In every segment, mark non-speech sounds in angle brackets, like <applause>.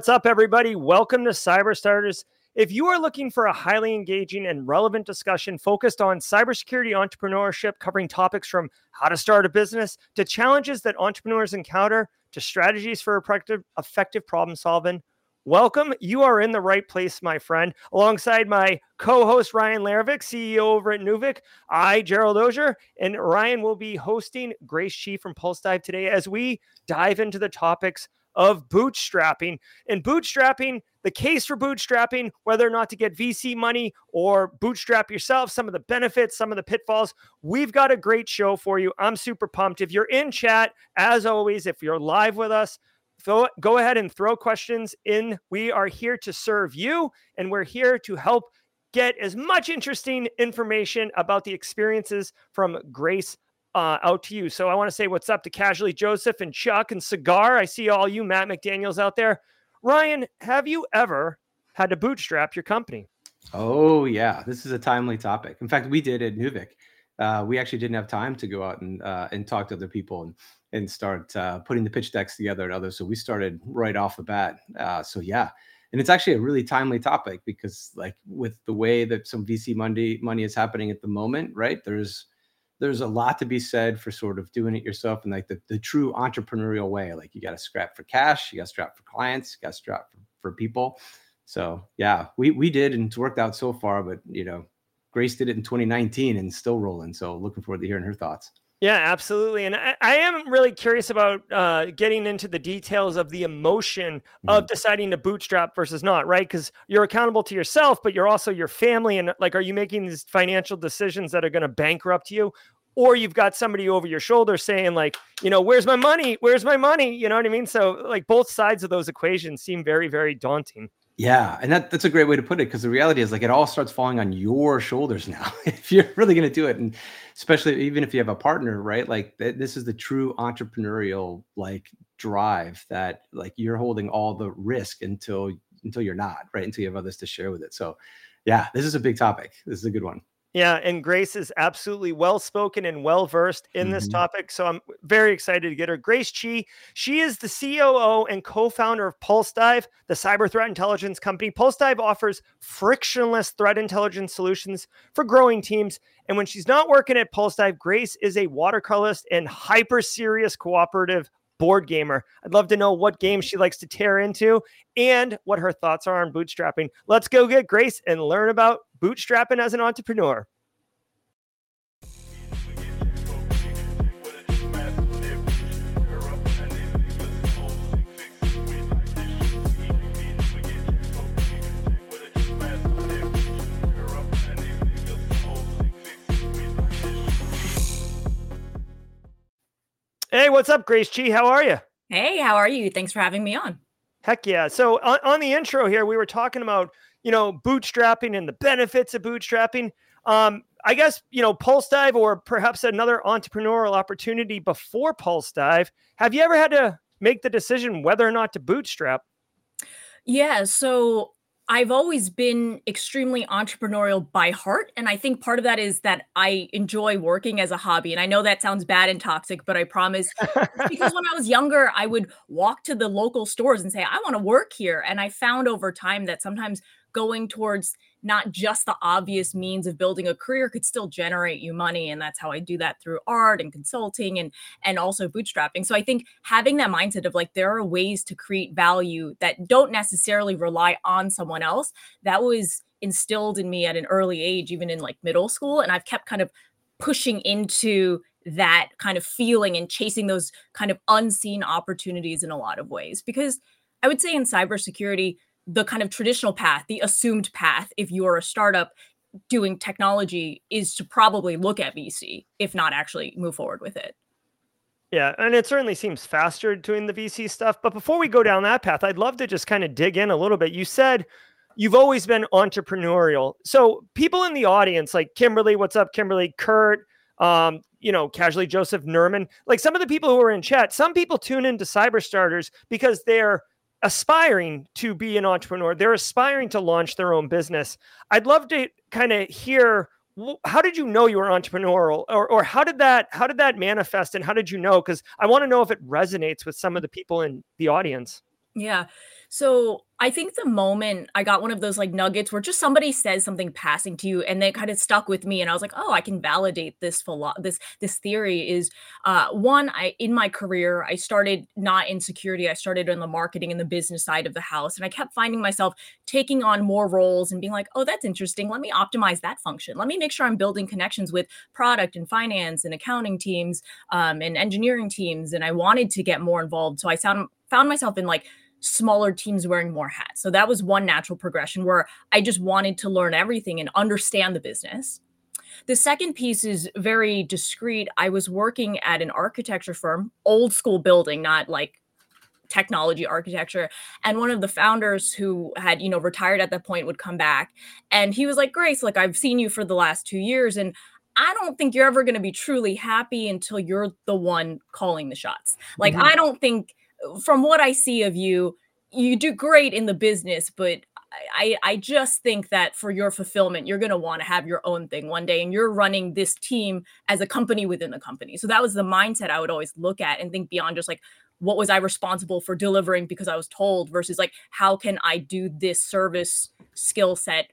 What's up, everybody? Welcome to Cyber Starters. If you are looking for a highly engaging and relevant discussion focused on cybersecurity entrepreneurship, covering topics from how to start a business to challenges that entrepreneurs encounter to strategies for effective, problem solving, welcome. You are in the right place, my friend. Alongside my co host, Ryan Leirvik, CEO over at Neuvik, I, Gerald Auger, and Ryan will be hosting Grace Chi from Pulsedive today as we dive into the topics of bootstrapping. And bootstrapping, the case for bootstrapping, whether or not to get VC money or bootstrap yourself, some of the benefits, some of the pitfalls. We've got a great show for you. I'm super pumped. If you're in chat, as always, if you're live with us, go ahead and throw questions in. We are here to serve you, and we're here to help get as much interesting information about the experiences from Grace uh, out to you. So I want to say what's up to Casually Joseph and Chuck and Cigar. I see all you Matt McDaniels out there. Ryan, have you ever had to bootstrap your company? Oh yeah, this is a timely topic. In fact, we did at Neuvik. Uh, we actually didn't have time to go out and uh, and talk to other people and and start uh, putting the pitch decks together and others. So we started right off the bat. Uh, so yeah, and it's actually a really timely topic because like with the way that some VC money money is happening at the moment, right? There's there's a lot to be said for sort of doing it yourself and like the, the true entrepreneurial way. Like you got to scrap for cash, you got to scrap for clients, you got to scrap for, for people. So yeah, we we did and it's worked out so far. But you know, Grace did it in 2019 and still rolling. So looking forward to hearing her thoughts. Yeah, absolutely. And I, I, am really curious about uh, getting into the details of the emotion mm-hmm. of deciding to bootstrap versus not, right? Because you're accountable to yourself, but you're also your family. And like, are you making these financial decisions that are going to bankrupt you? Or you've got somebody over your shoulder saying, like, you know, where's my money? Where's my money? You know what I mean? So, like, both sides of those equations seem very, very daunting. Yeah, and that, that's a great way to put it because the reality is like it all starts falling on your shoulders now <laughs> if you're really going to do it, and especially even if you have a partner, right? Like th- this is the true entrepreneurial like drive that like you're holding all the risk until until you're not, right? Until you have others to share with it. So, yeah, this is a big topic. This is a good one. Yeah, and Grace is absolutely well spoken and well versed in mm-hmm. this topic. So I'm very excited to get her. Grace Chi, she is the COO and co founder of Pulsedive, the cyber threat intelligence company. Pulsedive offers frictionless threat intelligence solutions for growing teams. And when she's not working at Pulsedive, Grace is a watercolorist and hyper serious cooperative board gamer. I'd love to know what games she likes to tear into and what her thoughts are on bootstrapping. Let's go get Grace and learn about bootstrapping as an entrepreneur. Hey, what's up, Grace Chi? How are you? Hey, how are you? Thanks for having me on. Heck yeah. So on, on the intro here, we were talking about, you know, bootstrapping and the benefits of bootstrapping. Um, I guess, you know, Pulsedive or perhaps another entrepreneurial opportunity before Pulsedive. Have you ever had to make the decision whether or not to bootstrap? Yeah. So I've always been extremely entrepreneurial by heart. And I think part of that is that I enjoy working as a hobby. And I know that sounds bad and toxic, but I promise <laughs> because when I was younger, I would walk to the local stores and say, I want to work here. And I found over time that sometimes going towards not just the obvious means of building a career could still generate you money and that's how i do that through art and consulting and and also bootstrapping. So i think having that mindset of like there are ways to create value that don't necessarily rely on someone else that was instilled in me at an early age even in like middle school and i've kept kind of pushing into that kind of feeling and chasing those kind of unseen opportunities in a lot of ways. Because i would say in cybersecurity the kind of traditional path, the assumed path, if you're a startup doing technology, is to probably look at VC, if not actually move forward with it. Yeah, and it certainly seems faster doing the VC stuff. But before we go down that path, I'd love to just kind of dig in a little bit. You said you've always been entrepreneurial. So people in the audience, like Kimberly, what's up, Kimberly, Kurt, um, you know, casually Joseph Nerman, like some of the people who are in chat, some people tune into Cyber Starters because they're aspiring to be an entrepreneur. They're aspiring to launch their own business. I'd love to kind of hear how did you know you were entrepreneurial or, or how did that how did that manifest and how did you know because i want to know if it resonates with some of the people in the audience Yeah. So I think the moment I got one of those like nuggets where just somebody says something passing to you and they kind of stuck with me and I was like, oh, I can validate this philo- this this theory is uh one, I in my career, I started not in security, I started in the marketing and the business side of the house. And I kept finding myself taking on more roles and being like, oh, that's interesting. Let me optimize that function. Let me make sure I'm building connections with product and finance and accounting teams um, and engineering teams. And I wanted to get more involved. So I found found myself in like smaller teams wearing more hats. So that was one natural progression where I just wanted to learn everything and understand the business. The second piece is very discreet. I was working at an architecture firm, old school building, not like technology architecture and one of the founders who had you know retired at that point would come back and he was like grace like i've seen you for the last two years and I don't think you're ever going to be truly happy until you're the one calling the shots. Like, mm-hmm. I don't think from what I see of you, you do great in the business, but I, I just think that for your fulfillment, you're going to want to have your own thing one day, and you're running this team as a company within the company. So that was the mindset I would always look at and think beyond just like, what was I responsible for delivering because I was told versus like, how can I do this service skill set,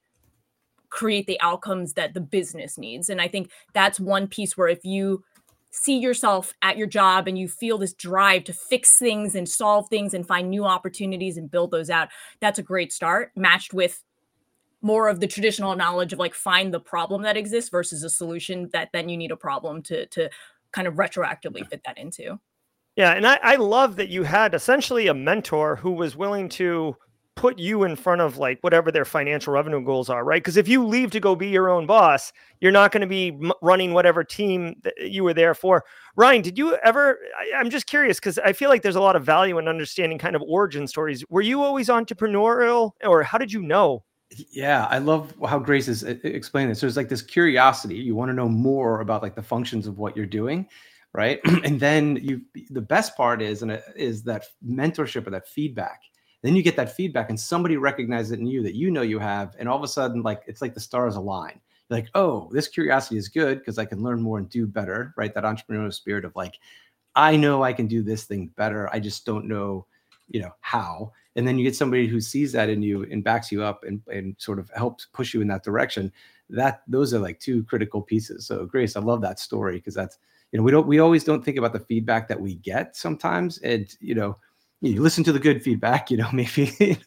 create the outcomes that the business needs? And I think that's one piece where if you see yourself at your job and you feel this drive to fix things and solve things and find new opportunities and build those out, that's a great start, matched with more of the traditional knowledge of like find the problem that exists versus a solution that then you need a problem to to kind of retroactively fit that into. Yeah, and I, I love that you had essentially a mentor who was willing to put you in front of like whatever their financial revenue goals are, right? Because if you leave to go be your own boss, you're not going to be m- running whatever team that you were there for. Ryan, did you ever? I, am just curious because I feel like there's a lot of value in understanding kind of origin stories. Were you always entrepreneurial, or how did you know? Yeah, I love how Grace is explaining this. It's like this curiosity. You want to know more about like the functions of what you're doing, right? <clears throat> and then you, the best part is, and is that mentorship or that feedback then you get that feedback and somebody recognizes it in you that you know you have and all of a sudden like it's like the stars align. You're like oh this curiosity is good because i can learn more and do better right? That entrepreneurial spirit of like i know i can do this thing better i just don't know you know how. And then you get somebody who sees that in you and backs you up and, and sort of helps push you in that direction. That those are like two critical pieces. So grace i love that story because that's you know we don't we always don't think about the feedback that we get sometimes. And you know you listen to the good feedback, you know, <laughs> maybe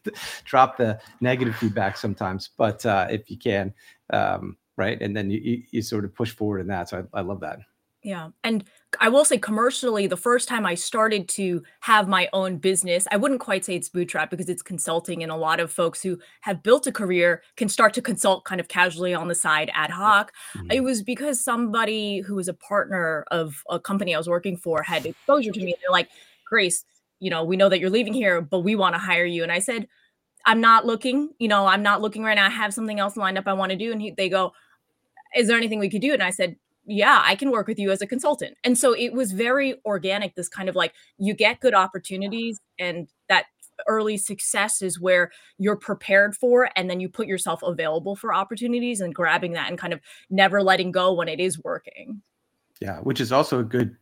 drop the negative feedback sometimes, but uh, if you can, um, right. And then you, you, sort of push forward in that. So I, I love that. Yeah. And I will say commercially, the first time I started to have my own business, I wouldn't quite say it's bootstrap because it's consulting. And a lot of folks who have built a career can start to consult kind of casually on the side ad hoc. Mm-hmm. It was because somebody who was a partner of a company I was working for had exposure to me. They're like, Grace, you know, we know that you're leaving here, but we want to hire you. And I said, I'm not looking, you know, I'm not looking right now. I have something else lined up I want to do. And he, they go, Is there anything we could do? And I said, Yeah, I can work with you as a consultant. And so it was very organic, this kind of like you get good opportunities and that early success is where you're prepared for and then you put yourself available for opportunities and grabbing that and kind of never letting go when it is working. Yeah, which is also a good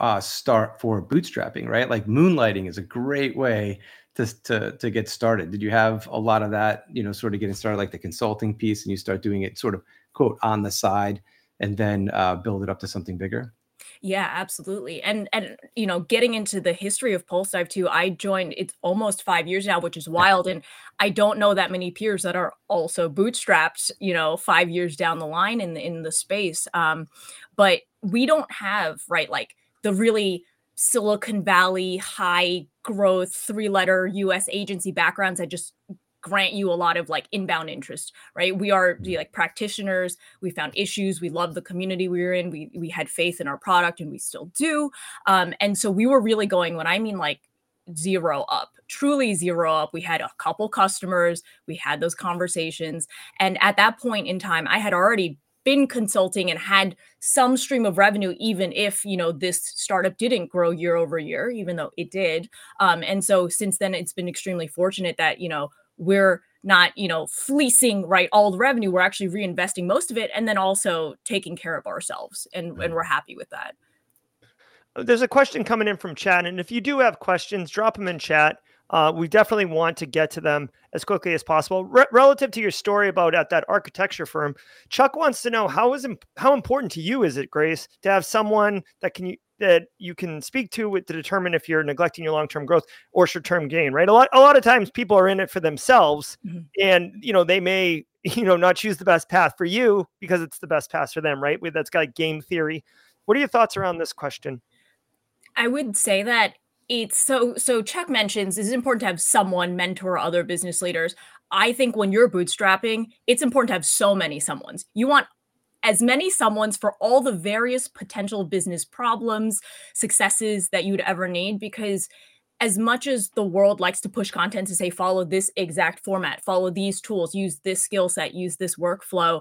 uh, start for bootstrapping, right? Like moonlighting is a great way to, to to get started. Did you have a lot of that, you know, sort of getting started, like the consulting piece, and you start doing it sort of quote on the side, and then uh, build it up to something bigger? Yeah, absolutely. And and you know, getting into the history of Pulsedive too, I joined it's almost five years now, which is wild. And I don't know that many peers that are also bootstrapped, you know, five years down the line in the in the space. Um, but we don't have right like the really Silicon Valley high growth three letter US agency backgrounds that just grant you a lot of like inbound interest right? We are the, like practitioners. We found issues. We love the community we were in. We we had faith in our product and we still do. Um and so we were really going when i mean like zero up truly zero up. We had a couple customers. We had those conversations. And at that point in time i had already been consulting and had some stream of revenue even if you know this startup didn't grow year over year even though it did. Um, and so since then it's been extremely fortunate that you know we're not you know fleecing right all the revenue. We're actually reinvesting most of it and then also taking care of ourselves and, and we're happy with that. There's a question coming in from chat and if you do have questions drop them in chat Uh, we definitely want to get to them as quickly as possible. Re- relative to your story about at that architecture firm, Chuck wants to know how is imp- how important to you is it, Grace, to have someone that can that you can speak to with, to determine if you're neglecting your long-term growth or short-term gain, right? A lot a lot of times people are in it for themselves, mm-hmm. and you know they may <laughs> you know not choose the best path for you because it's the best path for them, right? That's got game theory. What are your thoughts around this question? I would say that it's so so chuck mentions it's important to have someone mentor other business leaders. I think when you're bootstrapping it's important to have so many someones. You want as many someones for all the various potential business problems successes that you'd ever need because as much as the world likes to push content to say follow this exact format follow these tools use this skill set use this workflow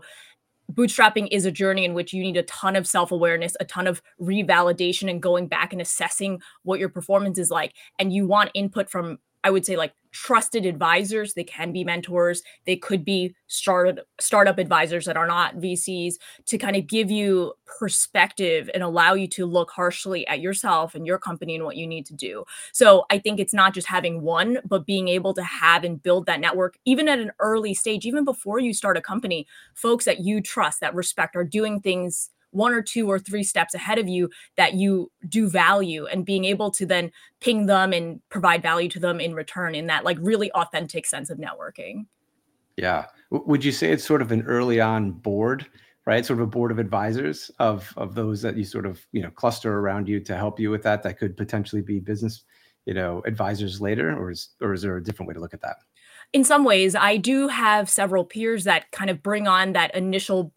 bootstrapping is a journey in which you need a ton of self-awareness a ton of revalidation and going back and assessing what your performance is like. And you want input from i would say like trusted advisors. They can be mentors. They could be started startup advisors that are not VCs to kind of give you perspective and allow you to look harshly at yourself and your company and what you need to do. So I think it's not just having one, but being able to have and build that network, even at an early stage, even before you start a company, folks that you trust, that respect, are doing things one or two or three steps ahead of you that you do value and being able to then ping them and provide value to them in return in that like really authentic sense of networking. Yeah. Would you say it's sort of an early on board, right? Sort of a board of advisors of of those that you sort of, you know, cluster around you to help you with that that could potentially be business, you know, advisors later or is or is there a different way to look at that? In some ways, I do have several peers that kind of bring on that initial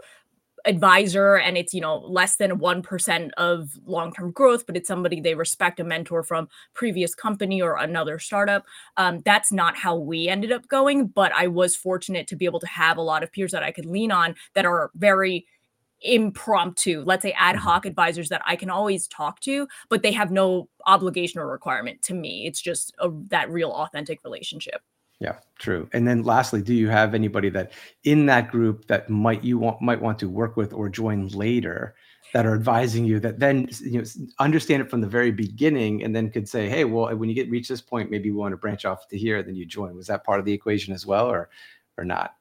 advisor and it's you know less than 1% of long-term growth but it's somebody they respect a mentor from previous company or another startup um, that's not how we ended up going but i was fortunate to be able to have a lot of peers that i could lean on that are very impromptu let's say ad mm-hmm. hoc advisors that i can always talk to but they have no obligation or requirement to me it's just a, that real authentic relationship yeah, true. And then lastly, do you have anybody that in that group that might you want might want to work with or join later that are advising you that then you know understand it from the very beginning and then could say, hey, well, when you get reach this point, maybe we want to branch off to here, then you join. Was that part of the equation as well, or or not?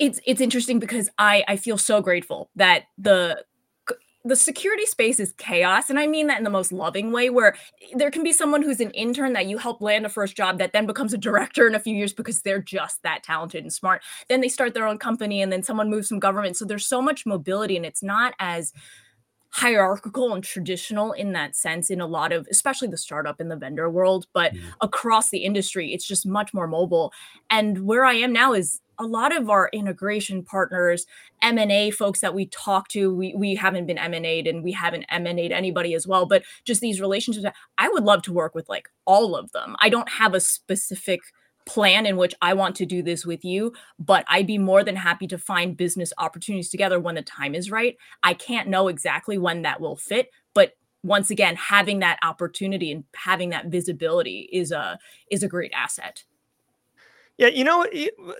It's it's interesting because I I feel so grateful that the the security space is chaos and i mean that in the most loving way where there can be someone who's an intern that you help land a first job that then becomes a director in a few years because they're just that talented and smart. Then they start their own company and then someone moves from government. So there's so much mobility and it's not as hierarchical and traditional in that sense in a lot of especially the startup and the vendor world but mm. across the industry it's just much more mobile and where i am now is a lot of our integration partners m&a folks that we talk to we, we haven't been m&a'd and we haven't m&a'd anybody as well but just these relationships i would love to work with like all of them i don't have a specific plan in which I want to do this with you, but I'd be more than happy to find business opportunities together when the time is right. I can't know exactly when that will fit, but once again, having that opportunity and having that visibility is a is a great asset. Yeah, you know,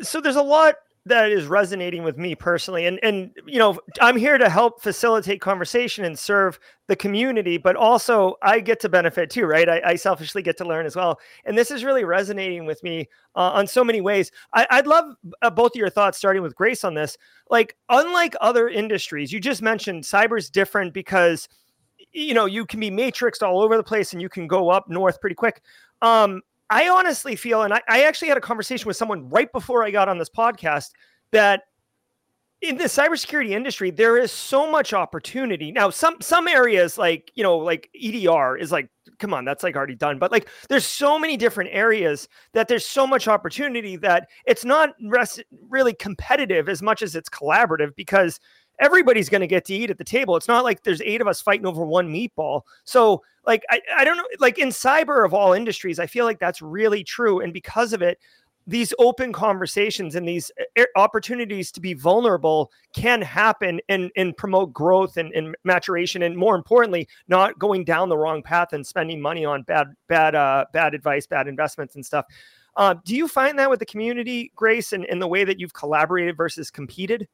so there's a lot that is resonating with me personally and and you know i'm here to help facilitate conversation and serve the community but also i get to benefit too right? I, I selfishly get to learn as well and this is really resonating with me uh, on so many ways. I, would love uh, both of your thoughts starting with grace on this. Like unlike other industries you just mentioned cyber's different because you know you can be matrixed all over the place and you can go up north pretty quick. Um I honestly feel, and I, I actually had a conversation with someone right before I got on this podcast that in the cybersecurity industry, there is so much opportunity. Now, some some areas like you know, like EDR is like, come on, that's like already done. But like, there's so many different areas that there's so much opportunity that it's not res- really competitive as much as it's collaborative because everybody's going to get to eat at the table. It's not like there's eight of us fighting over one meatball. So, like, I, I don't know, like in cyber of all industries, I feel like that's really true. And because of it, these open conversations and these eh, opportunities to be vulnerable can happen and, and promote growth and, and maturation and more importantly not going down the wrong path and spending money on bad bad uh, bad advice bad investments and stuff uh, do you find that with the community grace and, and the way that you've collaborated versus competed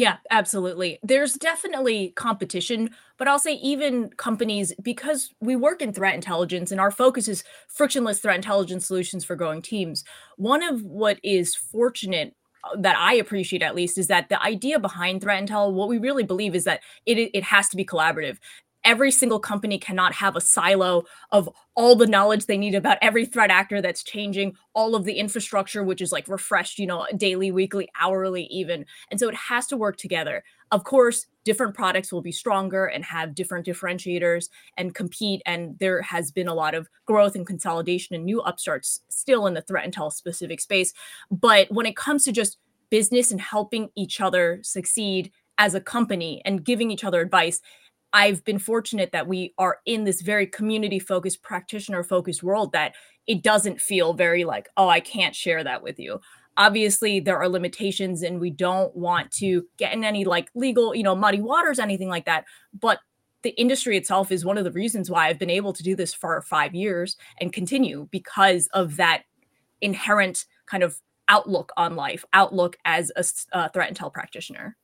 Yeah, absolutely. There's definitely competition, but I'll say even companies, because we work in threat intelligence and our focus is frictionless threat intelligence solutions for growing teams. One of what is fortunate uh, that I appreciate at least is that the idea behind threat intel, what we really believe is that it it has to be collaborative every single company cannot have a silo of all the knowledge they need about every threat actor that's changing, all of the infrastructure, which is like refreshed, you know, daily, weekly, hourly, even. And so it has to work together. Of course, different products will be stronger and have different differentiators and compete. And there has been a lot of growth and consolidation and new upstarts still in the threat intel specific space. But when it comes to just business and helping each other succeed as a company and giving each other advice, I've been fortunate that we are in this very community focused, practitioner focused world that it doesn't feel very like, oh, I can't share that with you. Obviously, there are limitations and we don't want to get in any like legal, you know, muddy waters, anything like that. But the industry itself is one of the reasons why I've been able to do this for five years and continue because of that inherent kind of outlook on life, outlook as a uh, threat intel practitioner.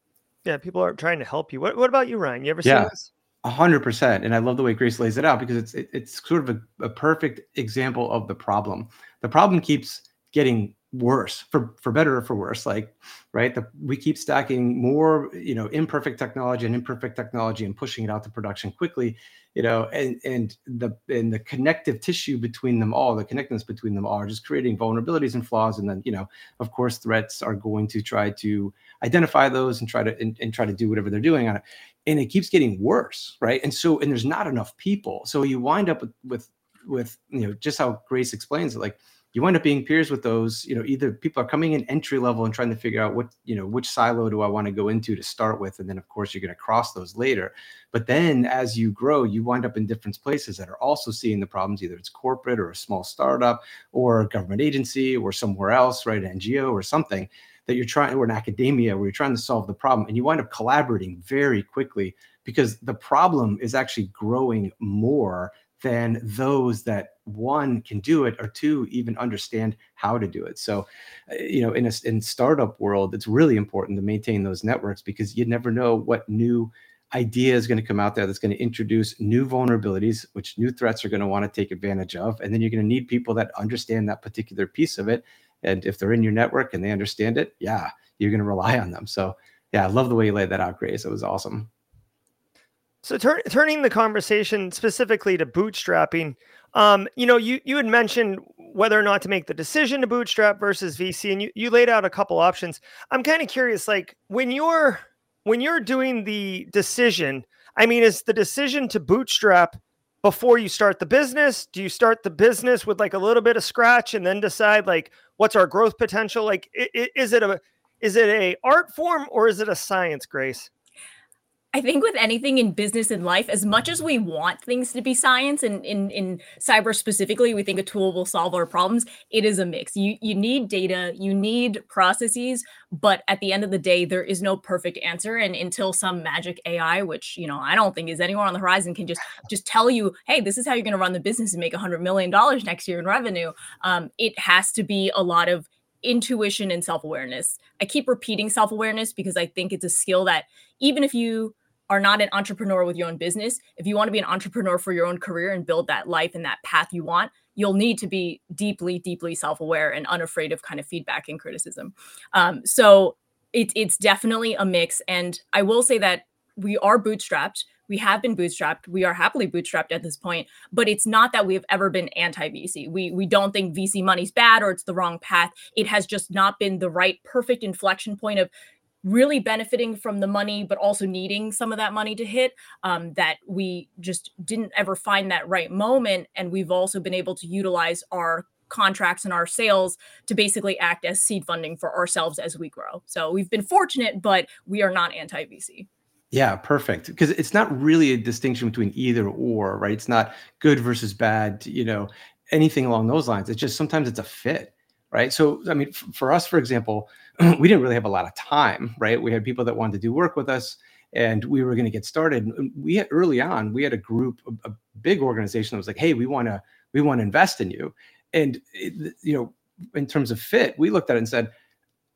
Yeah, people are trying to help you. What What about you, Ryan? You ever yeah. this? Hundred percent, and I love the way Grace lays it out because it's it, it's sort of a, a perfect example of the problem. The problem keeps getting worse for for better or for worse like right the, we keep stacking more you know imperfect technology and imperfect technology and pushing it out to production quickly you know and and the and the connective tissue between them all the connectedness between them all are just creating vulnerabilities and flaws. And then you know of course threats are going to try to identify those and try to and, and try to do whatever they're doing on it. And it keeps getting worse right? And so and there's not enough people. So you wind up with with with you know just how grace explains it like you wind up being peers with those you know either people are coming in entry level and trying to figure out what you know which silo do i want to go into to start with and then of course you're going to cross those later. But then as you grow you wind up in different places that are also seeing the problems either it's corporate or a small startup or a government agency or somewhere else right an ngo or something that you're trying or in academia where you're trying to solve the problem and you wind up collaborating very quickly because the problem is actually growing more than those that one can do it or two even understand how to do it. So uh, you know in a in startup world it's really important to maintain those networks because you never know what new idea is going to come out there that's going to introduce new vulnerabilities which new threats are going to want to take advantage of and then you're going to need people that understand that particular piece of it. And if they're in your network and they understand it yeah you're going to rely on them. So yeah i love the way you laid that out grace. It was awesome so tur- turning the conversation specifically to bootstrapping, um, you know, you you had mentioned whether or not to make the decision to bootstrap versus VC, and you you laid out a couple options. I'm kind of curious, like when you're when you're doing the decision, I mean, is the decision to bootstrap before you start the business? Do you start the business with like a little bit of scratch and then decide like what's our growth potential? Like, is it a is it a art form or is it a science, Grace? I think with anything in business and life, as much as we want things to be science and in, in cyber specifically, we think a tool will solve our problems, it is a mix. You you need data, you need processes, but at the end of the day, there is no perfect answer. And until some magic AI, which you know I don't think is anywhere on the horizon, can just just tell you, hey, this is how you're gonna run the business and make a hundred million dollars next year in revenue. Um, it has to be a lot of intuition and self-awareness. I keep repeating self-awareness because I think it's a skill that even if you are not an entrepreneur with your own business, if you want to be an entrepreneur for your own career and build that life and that path you want, you'll need to be deeply, deeply self aware and unafraid of kind of feedback and criticism. Um, so it, it's definitely a mix. And I will say that we are bootstrapped. We have been bootstrapped. We are happily bootstrapped at this point, but it's not that we have ever been anti VC. We we don't think VC money's bad or it's the wrong path. It has just not been the right perfect inflection point of really benefiting from the money, but also needing some of that money to hit. Um, that we just didn't ever find that right moment. And we've also been able to utilize our contracts and our sales to basically act as seed funding for ourselves as we grow. So we've been fortunate, but we are not anti VC. Yeah, perfect. Because it's not really a distinction between either or, right? It's not good versus bad, you know, anything along those lines. It's just sometimes it's a fit right? So, I mean, f- for us, for example, <clears throat> we didn't really have a lot of time, right? We had people that wanted to do work with us, and we were going to get started. We had early on, we had a group, a, a big organization that was like, "Hey, we want to, we want to invest in you," and it, you know, in terms of fit, we looked at it and said,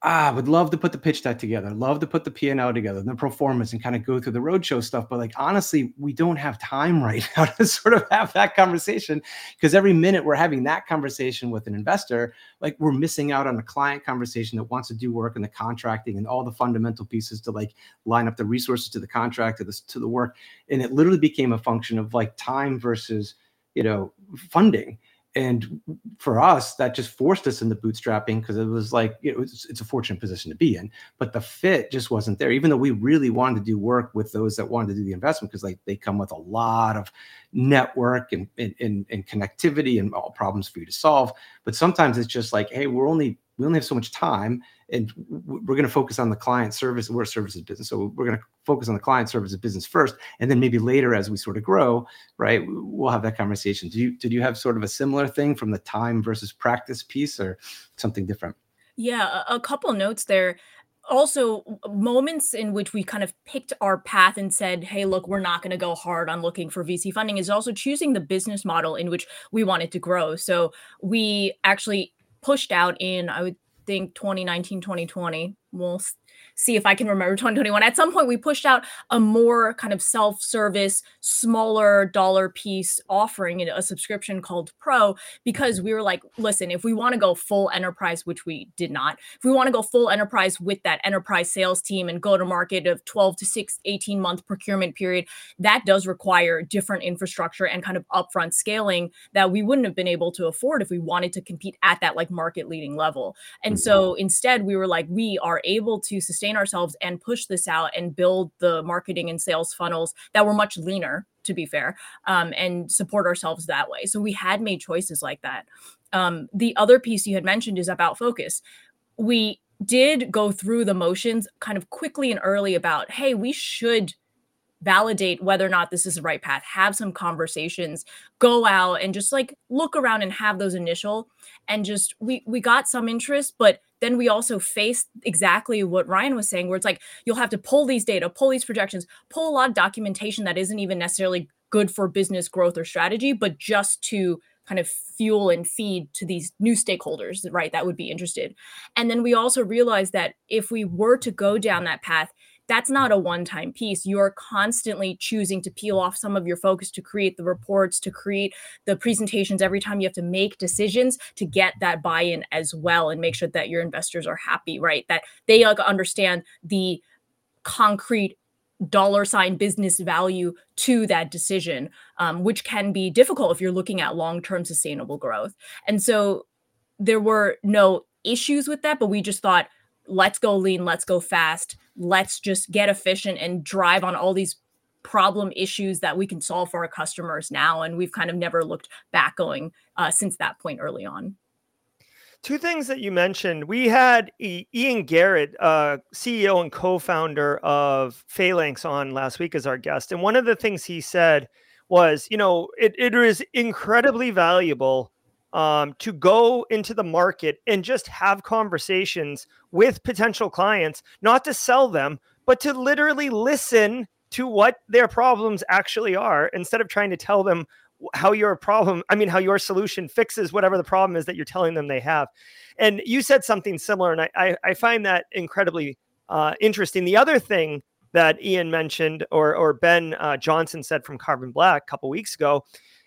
ah, would love to put the pitch deck together, love to put the P&L together, the performance and kind of go through the roadshow stuff. But like, honestly, we don't have time <laughs> right now to sort of have that conversation because every minute we're having that conversation with an investor, like we're missing out on a client conversation that wants to do work and the contracting and all the fundamental pieces to like line up the resources to the contract to this to the work. And it literally became a function of like time versus, you know, funding and for us that just forced us into bootstrapping because it was like it's, it's, a fortunate position to be in but the fit just wasn't there even though we really wanted to do work with those that wanted to do the investment because like they come with a lot of network and, and, and connectivity and all problems for you to solve but sometimes it's just like hey we're only we only have so much time and we're going to focus on the client service we're a services business so we're going to focus on the client services business first and then maybe later as we sort of grow right we'll have that conversation. Do you did you have sort of a similar thing from the time versus practice piece or something different? Yeah a couple notes there. Also moments in which we kind of picked our path and said hey look we're not going to go hard on looking for vc funding is also choosing the business model in which we wanted to grow. So we actually pushed out in I would think 2019 2020 we'll see if I can remember 2021. At some point, we pushed out a more kind of self service, smaller dollar piece offering, in a subscription called Pro, because we were like, listen, if we want to go full enterprise, which we did not, if we want to go full enterprise with that enterprise sales team and go to market of 12 to 6, 18 month procurement period, that does require different infrastructure and kind of upfront scaling that we wouldn't have been able to afford if we wanted to compete at that like market leading level. And mm-hmm. so instead, we were like, we are able to sustain ourselves and push this out and build the marketing and sales funnels that were much leaner to be fair um, and support ourselves that way. So we had made choices like that. Um, the other piece you had mentioned is about focus. We did go through the motions kind of quickly and early about hey we should validate whether or not this is the right path have some conversations go out and just like look around and have those initial and just we we got some interest but then we also faced exactly what Ryan was saying where it's like you'll have to pull these data pull these projections pull a lot of documentation that isn't even necessarily good for business growth or strategy but just to kind of fuel and feed to these new stakeholders right that would be interested. And then we also realized that if we were to go down that path that's not a one time piece. You're constantly choosing to peel off some of your focus to create the reports, to create the presentations. Every time you have to make decisions to get that buy in as well and make sure that your investors are happy, right? That they like, understand the concrete dollar sign business value to that decision, um, which can be difficult if you're looking at long term sustainable growth. And so there were no issues with that, but we just thought, let's go lean, let's go fast, let's just get efficient and drive on all these problem issues that we can solve for our customers now. And we've kind of never looked back going uh, since that point early on. Two things that you mentioned. We had Ian Garrett, uh, CEO and co founder of Phalanx, on last week as our guest. And one of the things he said was, you know, it, it is incredibly valuable um, to go into the market and just have conversations with potential clients, not to sell them, but to literally listen to what their problems actually are instead of trying to tell them how your problem, I mean, how your solution fixes whatever the problem is that you're telling them they have. And you said something similar, and I, I, I find that incredibly uh, interesting. The other thing that Ian mentioned, or, or Ben uh, Johnson said from Carbon Black a couple weeks ago,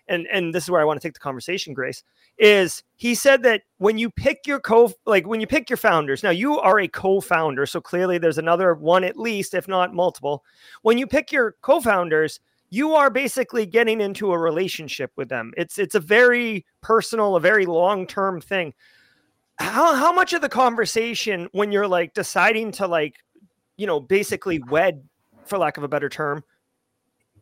and, and this is where I want to take the conversation, Grace, is he said that when you pick your co like when you pick your founders now you are a co-founder so clearly there's another one at least if not multiple. When you pick your co-founders you are basically getting into a relationship with them. It's it's a very personal a very long-term thing. How how much of the conversation when you're like deciding to like you know basically wed for lack of a better term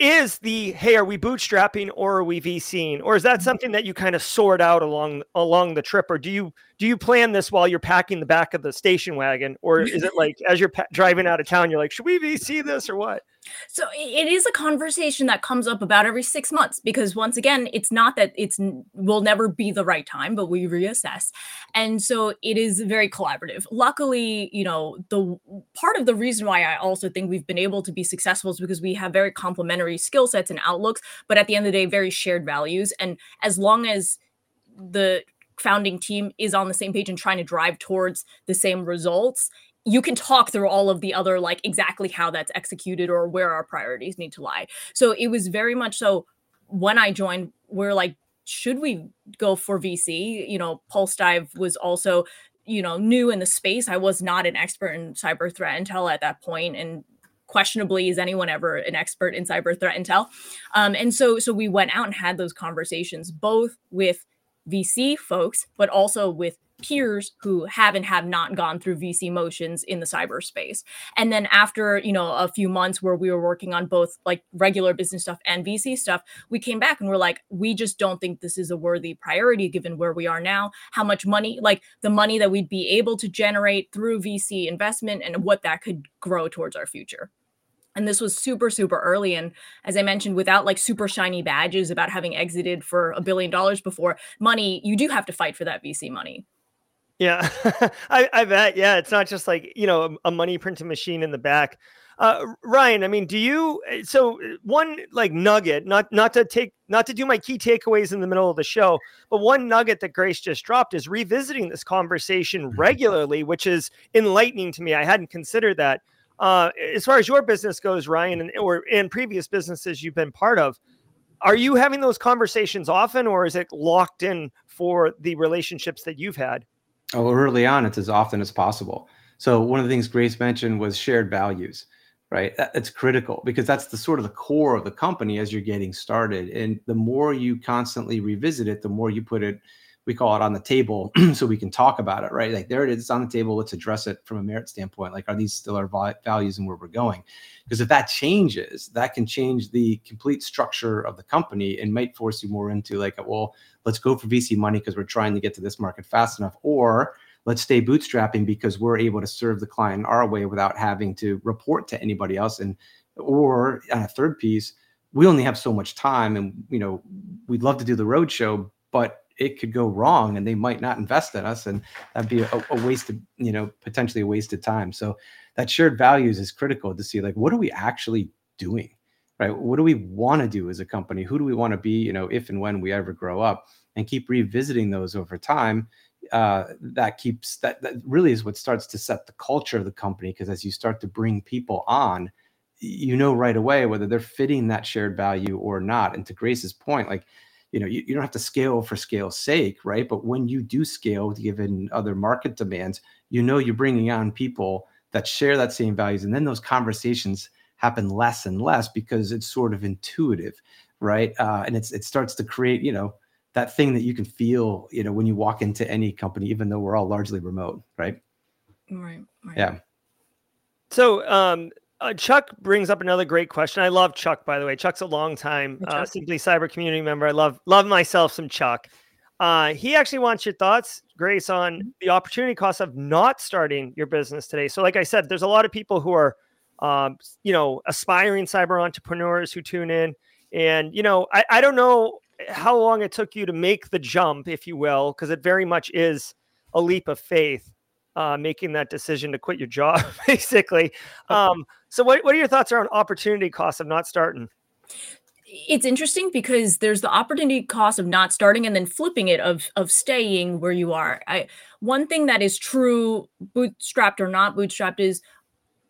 is the hey are we bootstrapping or are we vcing or is that mm-hmm. something that you kind of sort out along along the trip? Or do you do you plan this while you're packing the back of the station wagon? Or is it like as you're pa- driving out of town you're like should we vc this or what so it is a conversation that comes up about every six months because once again, it's not that it's will never be the right time, but we reassess, and so it is very collaborative. Luckily, you know, the part of the reason why I also think we've been able to be successful is because we have very complementary skill sets and outlooks, but at the end of the day, very shared values. And as long as the founding team is on the same page and trying to drive towards the same results, you can talk through all of the other like exactly how that's executed or where our priorities need to lie. So it was very much so when I joined, we're like, should we go for VC? You know, Pulsedive was also, you know, new in the space. I was not an expert in cyber threat intel at that point, and questionably is anyone ever an expert in cyber threat intel um, and so so we went out and had those conversations both with vc folks but also with peers who have and have not gone through VC motions in the cyberspace. And then after, you know, a few months where we were working on both like regular business stuff and VC stuff, we came back and we're like, we just don't think this is a worthy priority given where we are now, how much money, like the money that we'd be able to generate through VC investment and what that could grow towards our future and this was super super early and as i mentioned without like super shiny badges about having exited for a billion dollars before money you do have to fight for that vc money yeah, <laughs> I, I bet. Yeah, it's not just like you know a, a money printing machine in the back. Uh, Ryan, I mean, do you? Eh, so eh, one like nugget, not not to take, not to do my key takeaways in the middle of the show, but one nugget that Grace just dropped is revisiting this conversation <laughs> regularly, which is enlightening to me. I hadn't considered that. Uh, as far as your business goes, Ryan, and or in previous businesses you've been part of, are you having those conversations often, or is it locked in for the relationships that you've had? Oh, early on, it's as often as possible. So one of the things Grace mentioned was shared values, right? It's critical because that's the sort of the core of the company as you're getting started. And the more you constantly revisit it, the more you put it we call it on the table <clears throat> so we can talk about it, right? Like there it is it's on the table. Let's address it from a merit standpoint. Like, are these still our values and where we're going? Because if that changes, that can change the complete structure of the company and might force you more into like, well, let's go for VC money because we're trying to get to this market fast enough, or let's stay bootstrapping because we're able to serve the client our way without having to report to anybody else. And or on a third piece, we only have so much time, and you know, we'd love to do the roadshow, but it could go wrong and they might not invest in us and that'd be a, a of, you know potentially a waste of time. So that shared values is critical to see like what are we actually doing right? What do we want to do as a company? Who do we want to be you know if and when we ever grow up? And keep revisiting those over time uh, that keeps that that really is what starts to set the culture of the company because as you start to bring people on you know right away whether they're fitting that shared value or not. And to grace's point like you know you, you don't have to scale for scale's sake right? But when you do scale given other market demands you know you're bringing on people that share that same values and then those conversations happen less and less because it's sort of intuitive right? Uh, and it's it starts to create you know that thing that you can feel you know when you walk into any company even though we're all largely remote right? Right, right. yeah. So um uh, Chuck brings up another great question. I love Chuck, by the way. Chuck's a long time uh, Simply Cyber community member. I love love myself some Chuck. Uh, he actually wants your thoughts, Grace, on mm-hmm. the opportunity cost of not starting your business today. So, like I said, there's a lot of people who are, um, you know, aspiring cyber entrepreneurs who tune in, and you know, I, I don't know how long it took you to make the jump, if you will, because it very much is a leap of faith uh, making that decision to quit your job, <laughs> basically. Um, so, what, what are your thoughts around opportunity costs of not starting? It's interesting because there's the opportunity cost of not starting and then flipping it of of staying where you are. I one thing that is true, bootstrapped or not bootstrapped, is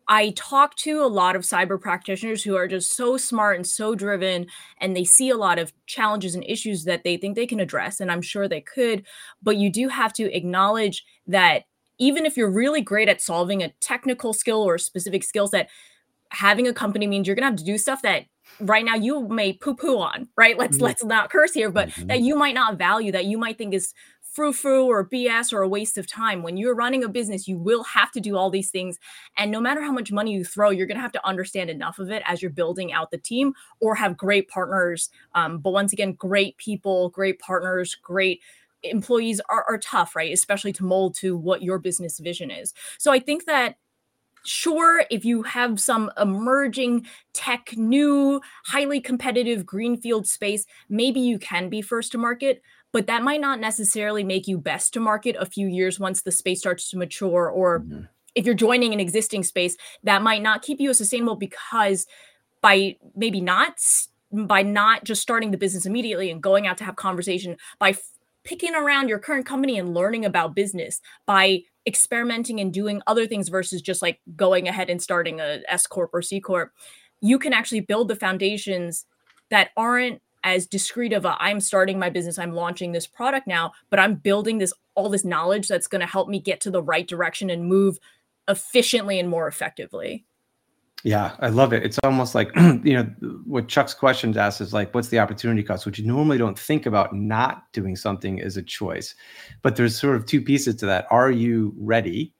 I talk to a lot of cyber practitioners who are just so smart and so driven, and they see a lot of challenges and issues that they think they can address. And I'm sure they could, but you do have to acknowledge that even if you're really great at solving a technical skill or a specific skill set, having a company means you're gonna have to do stuff that right now you may poo-poo on, right? Let's mm-hmm. let's not curse here, but mm-hmm. that you might not value, that you might think is frou-frou or BS or a waste of time. When you're running a business, you will have to do all these things. And no matter how much money you throw, you're going to have to understand enough of it as you're building out the team or have great partners. Um, but once again, great people, great partners, great employees are, are tough, right? Especially to mold to what your business vision is. So I think that sure if you have some emerging tech new highly competitive greenfield space maybe you can be first to market but that might not necessarily make you best to market a few years once the space starts to mature or mm-hmm. if you're joining an existing space that might not keep you as sustainable because by maybe not by not just starting the business immediately and going out to have conversation by picking around your current company and learning about business by experimenting and doing other things versus just like going ahead and starting a S corp or C corp, you can actually build the foundations that aren't as discreet of a I'm starting my business, I'm launching this product now, but I'm building this all this knowledge that's going to help me get to the right direction and move efficiently and more effectively. Yeah, I love it. It's almost like, <clears throat> you know, what Chuck's questions asked is like, what's the opportunity cost, which you normally don't think about not doing something as a choice. But there's sort of two pieces to that. Are you ready?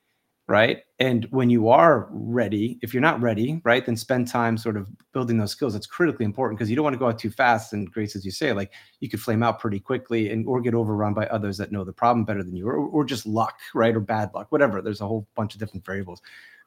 Right. And when you are ready, if you're not ready, right, then spend time sort of building those skills. That's critically important because you don't want to go out too fast. And Grace, as you say, like you could flame out pretty quickly and or get overrun by others that know the problem better than you, or, or just luck, right, or bad luck, whatever. There's a whole bunch of different variables.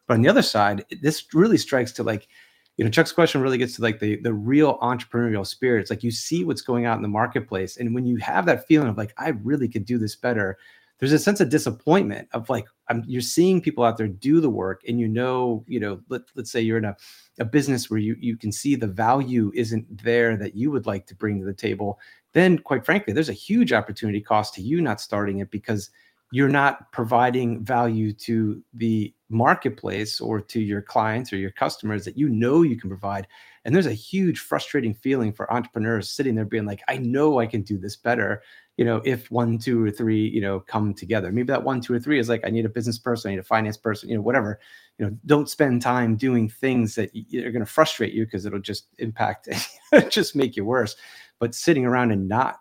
But on the other side, this really strikes to like, you know, Chuck's question really gets to like the the real entrepreneurial spirit. It's like you see what's going on in the marketplace, and when you have that feeling of like, I really could do this better, there's a sense of disappointment of like, I'm, you're seeing people out there do the work, and you know, you know, let, let's say you're in a a business where you you can see the value isn't there that you would like to bring to the table. Then, quite frankly, there's a huge opportunity cost to you not starting it because you're not providing value to the marketplace or to your clients or your customers that you know you can provide. And there's a huge frustrating feeling for entrepreneurs sitting there being like, I know I can do this better. You know, if one, two, or three, you know, come together. Maybe that one, two, or three is like, I need a business person, I need a finance person, you know, whatever. You know, don't spend time doing things that are going to frustrate you because it'll just impact, <laughs> just make you worse. But sitting around and not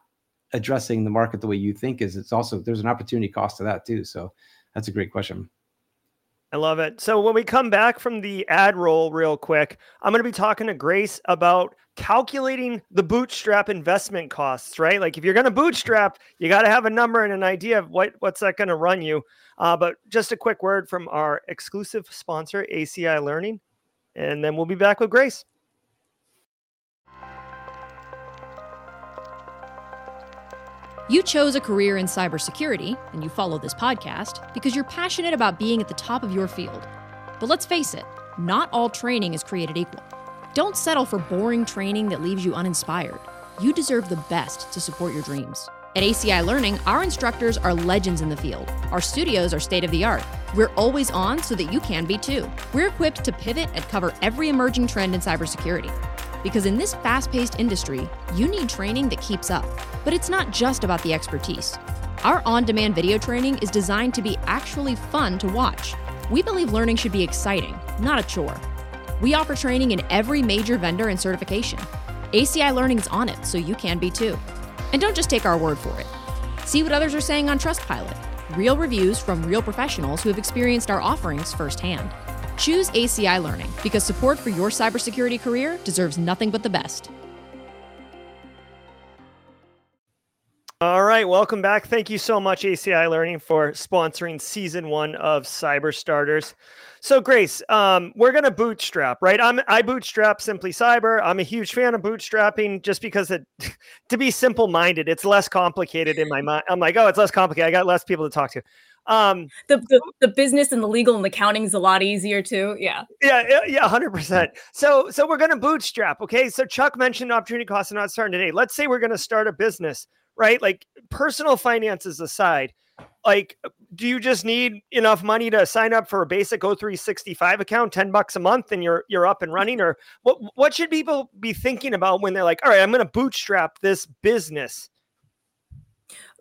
addressing the market the way you think is it's also there's an opportunity cost to that too. So that's a great question. I love it. So when we come back from the ad roll real quick, I'm going to be talking to Grace about calculating the bootstrap investment costs, right? Like if you're going to bootstrap, you got to have a number and an idea of what what's that going to run you. Uh, but just a quick word from our exclusive sponsor, ACI Learning, and then we'll be back with Grace. You chose a career in cybersecurity, and you follow this podcast because you're passionate about being at the top of your field. But let's face it, not all training is created equal. Don't settle for boring training that leaves you uninspired. You deserve the best to support your dreams. At ACI Learning, our instructors are legends in the field. Our studios are state of the art. We're always on so that you can be too. We're equipped to pivot and cover every emerging trend in cybersecurity. Because in this fast paced industry, you need training that keeps up. But it's not just about the expertise. Our on demand video training is designed to be actually fun to watch. We believe learning should be exciting, not a chore. We offer training in every major vendor and certification. ACI Learning is on it, so you can be too. And don't just take our word for it. See what others are saying on Trustpilot real reviews from real professionals who have experienced our offerings firsthand. Choose ACI Learning because support for your cybersecurity career deserves nothing but the best. All right, welcome back. Thank you so much, ACI Learning, for sponsoring season one of Cyber Starters. So, Grace, um, we're gonna bootstrap, right? I'm I bootstrap Simply Cyber. I'm a huge fan of bootstrapping, just because it, <laughs> to be simple-minded, it's less complicated in my mind. I'm like, oh, it's less complicated. I got less people to talk to. Um, the, the, the business and the legal and the accounting is a lot easier too. Yeah. Yeah. Yeah. Hundred percent. So, so we're going to bootstrap. Okay. So Chuck mentioned opportunity costs are not starting today. Let's say we're going to start a business, right? Like personal finances aside, like, do you just need enough money to sign up for a basic O365 account, 10 bucks a month and you're, you're up and running or what, what should people be thinking about when they're like, all right, I'm going to bootstrap this business?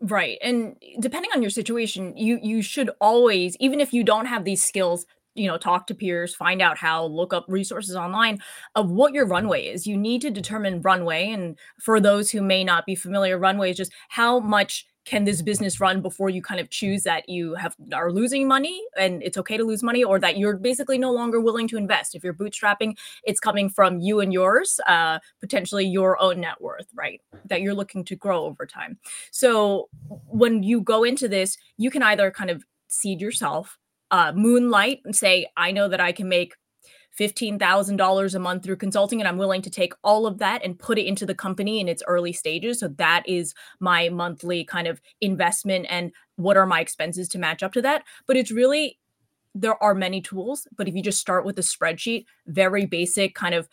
Right. And depending on your situation, you you should always even if you don't have these skills, you know, talk to peers, find out how, look up resources online of what your runway is. You need to determine runway and for those who may not be familiar, runway is just how much can this business run before you kind of choose that you have are losing money and it's okay to lose money or that you're basically no longer willing to invest? If you're bootstrapping it's coming from you and yours uh, potentially your own net worth right that you're looking to grow over time. So when you go into this you can either kind of seed yourself uh, moonlight and say i know that i can make $15,000 a month through consulting and I'm willing to take all of that and put it into the company in its early stages. So that is my monthly kind of investment and what are my expenses to match up to that. But it's really there are many tools, but if you just start with a spreadsheet, very basic kind of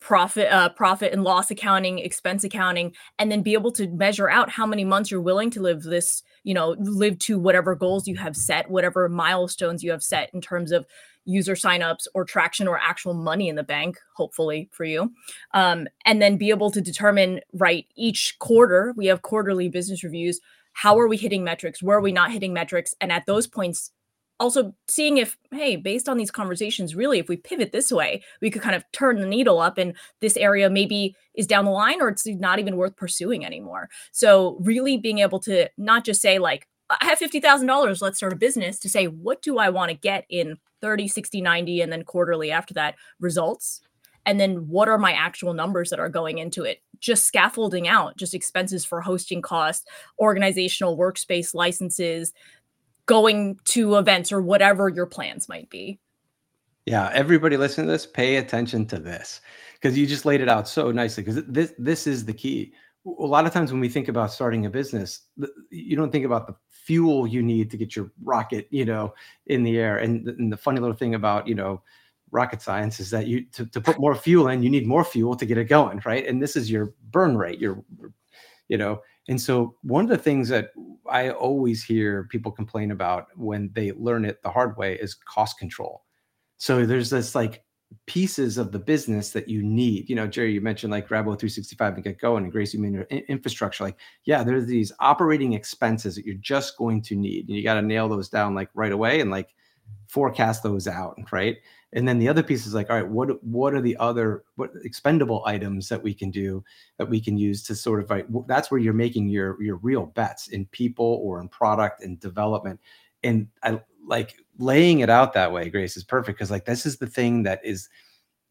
profit uh, profit and loss accounting expense accounting and then be able to measure out how many months you're willing to live this you know live to whatever goals you have set whatever milestones you have set in terms of user signups or traction or actual money in the bank hopefully for you. Um, and then be able to determine right each quarter we have quarterly business reviews how are we hitting metrics where are we not hitting metrics and at those points also seeing if hey based on these conversations really if we pivot this way we could kind of turn the needle up and this area maybe is down the line or it's not even worth pursuing anymore. So really being able to not just say like i have $50000 let's start a business to say what do i want to get in 30 60 90 and then quarterly after that results and then what are my actual numbers that are going into it just scaffolding out just expenses for hosting costs organizational workspace licenses going to events or whatever your plans might be. Yeah, everybody listening to this, pay attention to this because you just laid it out so nicely. Because this this is the key. A lot of times when we think about starting a business, you don't think about the fuel you need to get your rocket, you know, in the air. And, and the funny little thing about you know rocket science is that you to, to put more fuel in, you need more fuel to get it going, right? And this is your burn rate, your you know and so one of the things that i always hear people complain about when they learn it the hard way is cost control so there's this like pieces of the business that you need. You know gerry you mentioned like grab O365 and get going and grace you mean your infrastructure. Like yeah there's these operating expenses that you're just going to need and you got to nail those down like right away and like forecast those out right? And then the other piece is like all right what what are the other what expendable items that we can do that we can use to sort of like that's where you're making your your real bets in people or in product and development. And i like laying it out that way grace is perfect because like this is the thing that is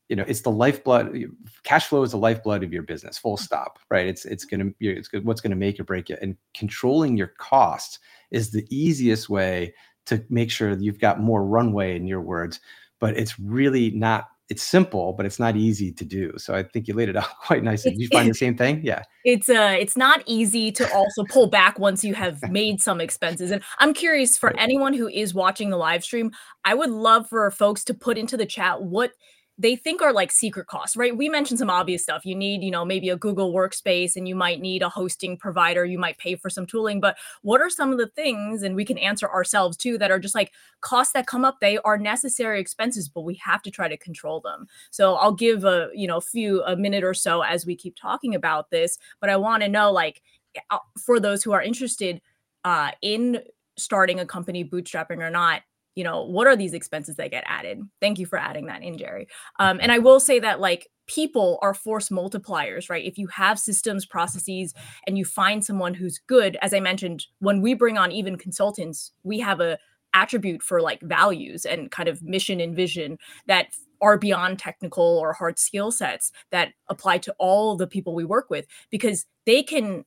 you know it's the lifeblood cash flow is the lifeblood of your business full mm. stop right it's it's gonna it's what's gonna make or break it and controlling your costs is the easiest way to make sure you've got more runway in your words but it's really not it's simple but it's not easy to do so i think you laid it <laughs> out quite nicely Did you find the <laughs> same thing? Yeah. It's uh it's not easy to also pull back once you have <laughs> made some expenses and i'm curious for right. anyone who is watching the live stream i would love for folks to put into the chat what they think are like secret costs, right? We mentioned some obvious stuff. You need, you know, maybe a Google workspace and you might need a hosting provider. You might pay for some tooling. But what are some of the things, and we can answer ourselves too, that are just like costs that come up? They are necessary expenses, but we have to try to control them. So I'll give a, you know, a few, a minute or so as we keep talking about this. But I want to know, like, uh, for those who are interested uh, in starting a company, bootstrapping or not, you know what are these expenses that get added? Thank you for adding that in gerry. Um, and i will say that like people are force multipliers right? If you have systems processes and you find someone who's good as i mentioned when we bring on even consultants we have a attribute for like values and kind of mission and vision that are beyond technical or hard skill sets that apply to all the people we work with because they can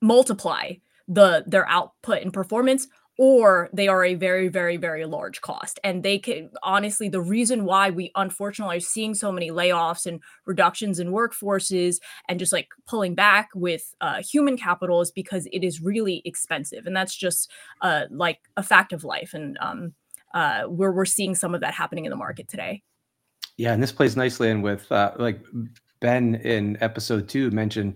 multiply the their output and performance or they are a very very very large cost. And they can honestly the reason why we unfortunately are seeing so many layoffs and reductions in workforces and just like pulling back with uh, human capital is because it is really expensive. And that's just uh, like a fact of life. And um, uh, where we're seeing some of that happening in the market today. Yeah and this plays nicely in with uh, like ben in episode two mentioned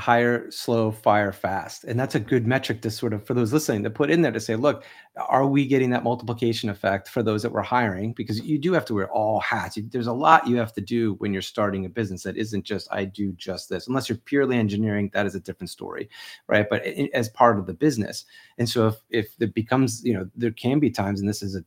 hire slow fire fast. And that's a good metric to sort of for those listening to put in there to say look are we getting that multiplication effect for those that we're hiring? Because you do have to wear all hats. There's a lot you have to do when you're starting a business that isn't just i do just this. Unless you're purely engineering that is a different story right? But as part of the business. And so if if it becomes you know there can be times and this is a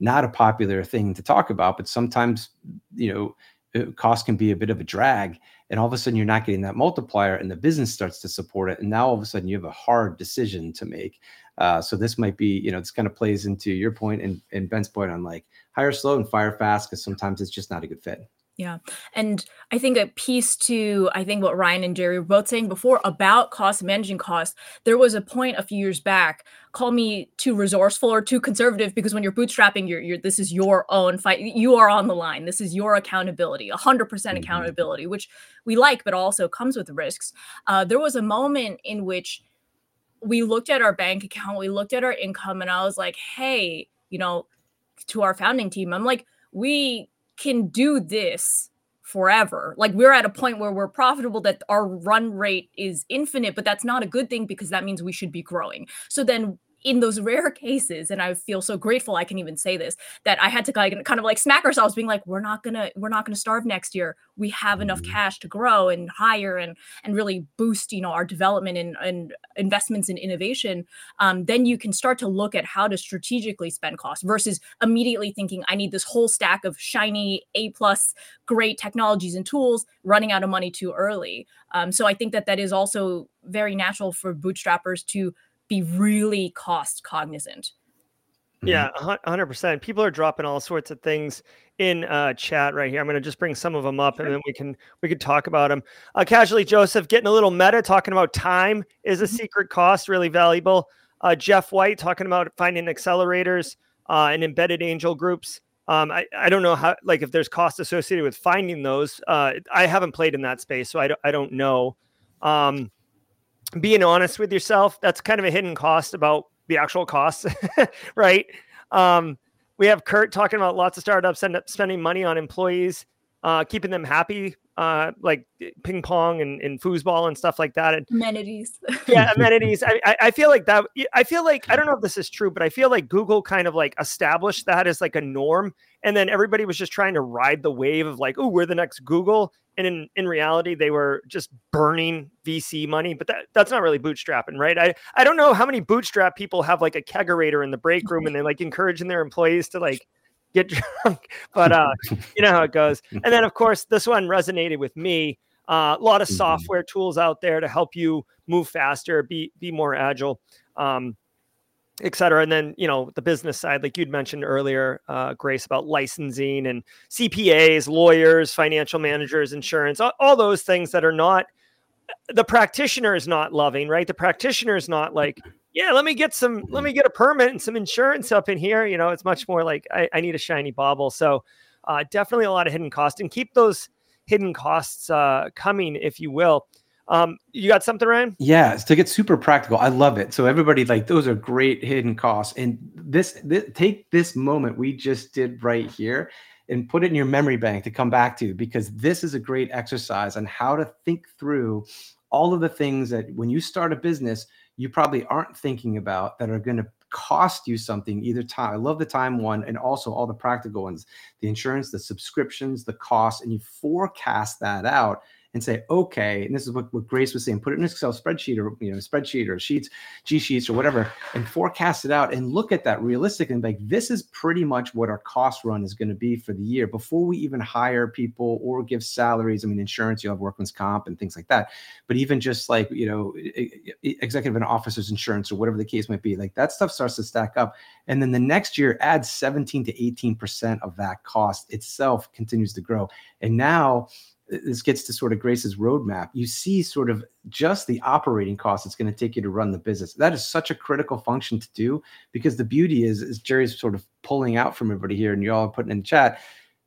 not a popular thing to talk about but sometimes you know uh, cost can be a bit of a drag and all of a sudden you're not getting that multiplier and the business starts to support it and now all of a sudden you have a hard decision to make. Uh, so this might be you know this kind of plays into your point and, and ben's point on like hire slow and fire fast because sometimes it's just not a good fit yeah. And I think a piece to, I think what Ryan and Jerry were both saying before about cost managing costs, there was a point a few years back, call me too resourceful or too conservative because when you're bootstrapping, you're, you're this is your own fight. You are on the line. This is your accountability, 100% mm-hmm. accountability, which we like, but also comes with risks. Uh, there was a moment in which we looked at our bank account, we looked at our income, and I was like, hey, you know, to our founding team, I'm like, we can do this forever. Like we're at a point where we're profitable that our run rate is infinite, but that's not a good thing because that means we should be growing. So then in those rare cases, and I feel so grateful I can even say this, that I had to kind of like smack ourselves, being like, we're not gonna, we're not gonna starve next year. We have enough mm-hmm. cash to grow and hire and and really boost, you know, our development and, and investments in innovation. Um, then you can start to look at how to strategically spend costs versus immediately thinking, I need this whole stack of shiny A plus great technologies and tools, running out of money too early. Um, so I think that that is also very natural for bootstrappers to be really cost cognizant. Yeah, 100%. People are dropping all sorts of things in uh, chat right here. I'm going to just bring some of them up and then we can we can talk about them. Uh, casually Joseph getting a little meta talking about time is a mm-hmm. secret cost really valuable. Uh, Jeff White talking about finding accelerators uh, and embedded angel groups. Um, I, I don't know how like if there's cost associated with finding those. Uh, I haven't played in that space, so I don't I don't know. Um, being honest with yourself, that's kind of a hidden cost about the actual costs, <laughs> right? Um, we have Kurt talking about lots of startups end up spending money on employees, uh, keeping them happy, uh, like ping pong and, and foosball and stuff like that. And amenities. <laughs> yeah, amenities. I, I, feel like that. I feel like I don't know if this is true, but I feel like Google kind of like established that as like a norm, and then everybody was just trying to ride the wave of like, oh, we're the next Google, and in, in reality they were just burning vc money but that, that's not really bootstrapping right I, I don't know how many bootstrap people have like a kegerator in the break room and they're like encouraging their employees to like get <laughs> drunk but uh you know how it goes <laughs> and then of course this one resonated with me uh, a lot of software tools out there to help you move faster be be more agile um et cetera. And then, you know, the business side, like you'd mentioned earlier, uh, Grace, about licensing and CPAs, lawyers, financial managers, insurance, all, all, those things that are not, the practitioner is not loving, right? The practitioner is not like, <laughs> yeah, let me get some, let me get a permit and some insurance up in here. You know, it's much more like, I, I need a shiny bauble. So uh, definitely a lot of hidden cost and keep those hidden costs uh, coming, if you will. Um, you got something, Ryan? Yeah, to get super practical. I love it. So everybody, like, those are great hidden costs. And this, this take this moment we just did right here and put it in your memory bank to come back to because this is a great exercise on how to think through all of the things that when you start a business you probably aren't thinking about that are going to cost you something either time i love the time one and also all the practical ones the insurance the subscriptions the costs and you forecast that out and say, okay, and this is what, what Grace was saying, put it in Excel spreadsheet or you know, spreadsheet or sheets, G sheets or whatever, and forecast it out and look at that realistically and like this is pretty much what our cost run is going to be for the year before we even hire people or give salaries. I mean, insurance, you have workman's comp and things like that. But even just like, you know, executive and officers insurance or whatever the case might be, like that stuff starts to stack up. And then the next year adds 17 to 18% of that cost itself continues to grow. And now this gets to sort of Grace's roadmap. You see sort of just the operating costs it's going to take you to run the business. That is such a critical function to do because the beauty is, is Gerry's sort of pulling out from everybody here and you all are putting in the chat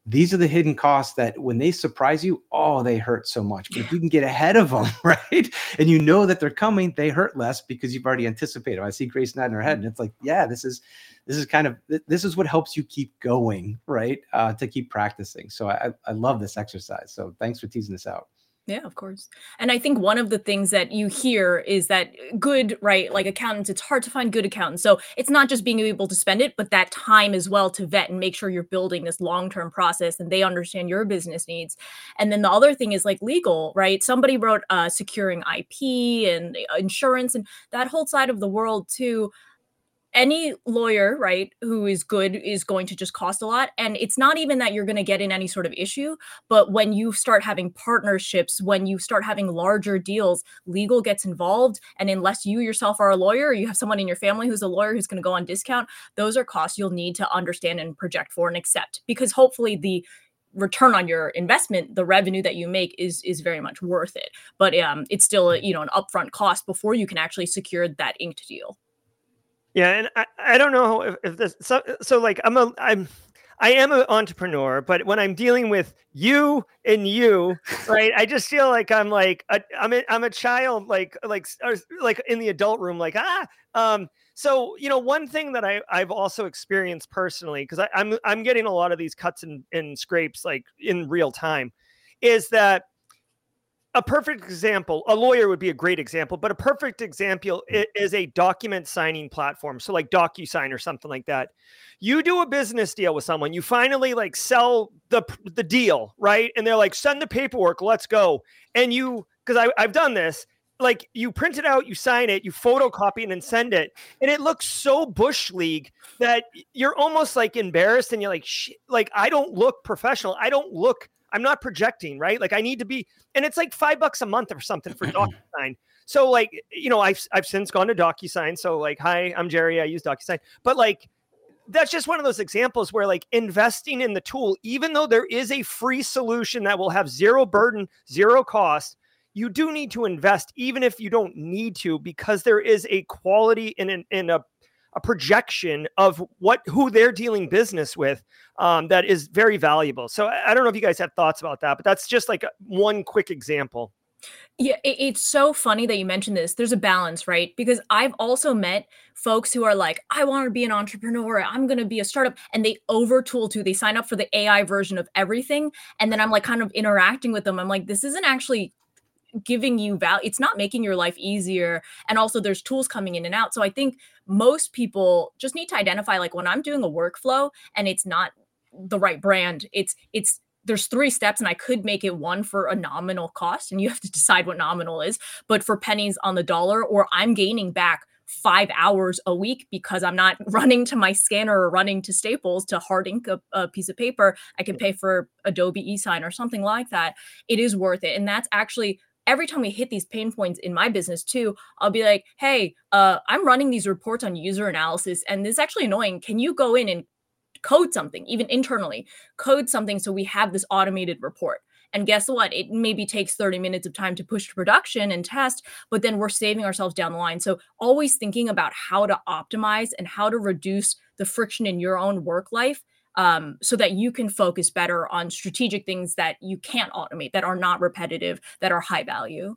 these are the hidden costs that when they surprise you, oh, they hurt so much. But if you can get ahead of them, <laughs> right, and you know that they're coming, they hurt less because you've already anticipated. I see Grace nodding her head, and it's like, yeah, this is this is kind of this is what helps you keep going, right, uh, to keep practicing. So I I love this exercise. So thanks for teasing this out. Yeah, of course. And I think one of the things that you hear is that good, right? Like accountants, it's hard to find good accountants. So it's not just being able to spend it, but that time as well to vet and make sure you're building this long term process and they understand your business needs. And then the other thing is like legal, right? Somebody wrote uh, securing IP and uh, insurance and that whole side of the world too any lawyer, right, who is good is going to just cost a lot. And it's not even that you're going to get in any sort of issue, but when you start having partnerships, when you start having larger deals, legal gets involved. And unless you yourself are a lawyer, or you have someone in your family who's a lawyer who's going to go on discount, those are costs you'll need to understand and project for and accept because hopefully the return on your investment the revenue that you make is is very much worth it but um it's still a, you know an upfront cost before you can actually secure that inked deal yeah, and I, I don't know if, if this so so like I'm a I'm I am an entrepreneur, but when I'm dealing with you and you, <laughs> right, I just feel like I'm like a, I'm a, I'm a child, like like like in the adult room, like ah. Um, so you know, one thing that I I've also experienced personally because I'm I'm getting a lot of these cuts and, and scrapes like in real time, is that a perfect example, a lawyer would be a great example, but a perfect example hmm. is a document signing platform. So like DocuSign or something like that. You do a business deal with someone, you finally like sell the the deal, right? And they're like, send the paperwork, let's go. And you, because I've done this, like you print it out, you sign it, you photocopy and send it, and it looks so bush league that you're almost like embarrassed, and you're like, like I don't look professional. I don't look I'm not projecting, right? Like I need to be, and it's like five bucks a month or something for <clears throat> DocuSign. So like, you know, I've I've since gone to DocuSign. So like, hi, I'm Gerry. I use DocuSign. But like, that's just one of those examples where like investing in the tool, even though there is a free solution that will have zero burden, zero cost, you do need to invest, even if you don't need to, because there is a quality in in a a projection of what who they're dealing business with um, that is very valuable. So I, don't know if you guys have thoughts about that, but that's just like one quick example. Yeah, it's so funny that you mentioned this. There's a balance, right? Because I've also met folks who are like, I want to be an entrepreneur. I'm going to be a startup. And they overtool too. They sign up for the AI version of everything. And then I'm like kind of interacting with them. I'm like, this isn't actually giving you value it's not making your life easier and also there's tools coming in and out so i think most people just need to identify like when i'm doing a workflow and it's not the right brand it's it's there's three steps and i could make it one for a nominal cost and you have to decide what nominal is but for pennies on the dollar or i'm gaining back five hours a week because I'm not <laughs> running to my scanner or running to Staples to hard ink a, a, piece of paper. I can pay for Adobe eSign or something like that. It is worth it. And that's actually every time we hit these pain points in my business too, I'll be like, hey, uh, I'm running these reports on user analysis, and this is actually annoying. Can you go in and code something, even internally, code something so we have this automated report? And guess what? It maybe takes 30 minutes of time to push to production and test, but then we're saving ourselves down the line. So always thinking about how to optimize and how to reduce the friction in your own work life um, so that you can focus better on strategic things that you can't automate, that are not repetitive, that are high value.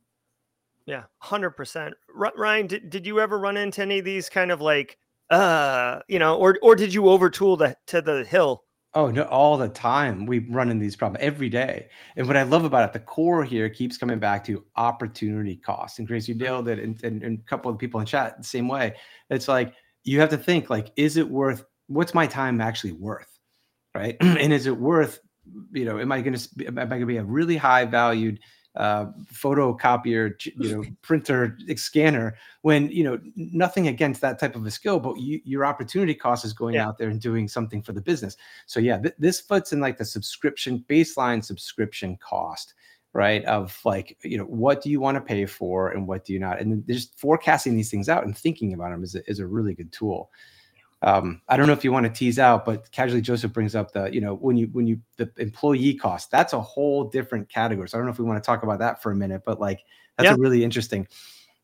Yeah, 100%. R- Ryan, did, did you ever run into any of these kind of like, uh, you know, or, or did you overtool the, to the hill? Oh no, all the time. We run in these problems every day. And what I love about it, the core here keeps coming back to opportunity cost. And Grace, you nailed it. And, and, and a couple of people in chat the same way. It's like you have to think like, is it worth what's my time actually worth? Right? <clears throat> and is it worth, you know, am I going to am I going to be a really high valued uh, photocopier, you know, <laughs> printer, scanner when you know nothing against that type of a skill, but you, your opportunity cost is going yeah. out there and doing something for the business. So yeah, th- this fits in like the subscription baseline subscription cost right of like you know what do you want to pay for and what do you not and just forecasting these things out and thinking about them is a, is a really good tool um, I don't know if you want to tease out, but casually Joseph brings up the, you know, when you when you the employee cost, that's a whole different category. So I don't know if we want to talk about that for a minute, but like that's yeah. a really interesting.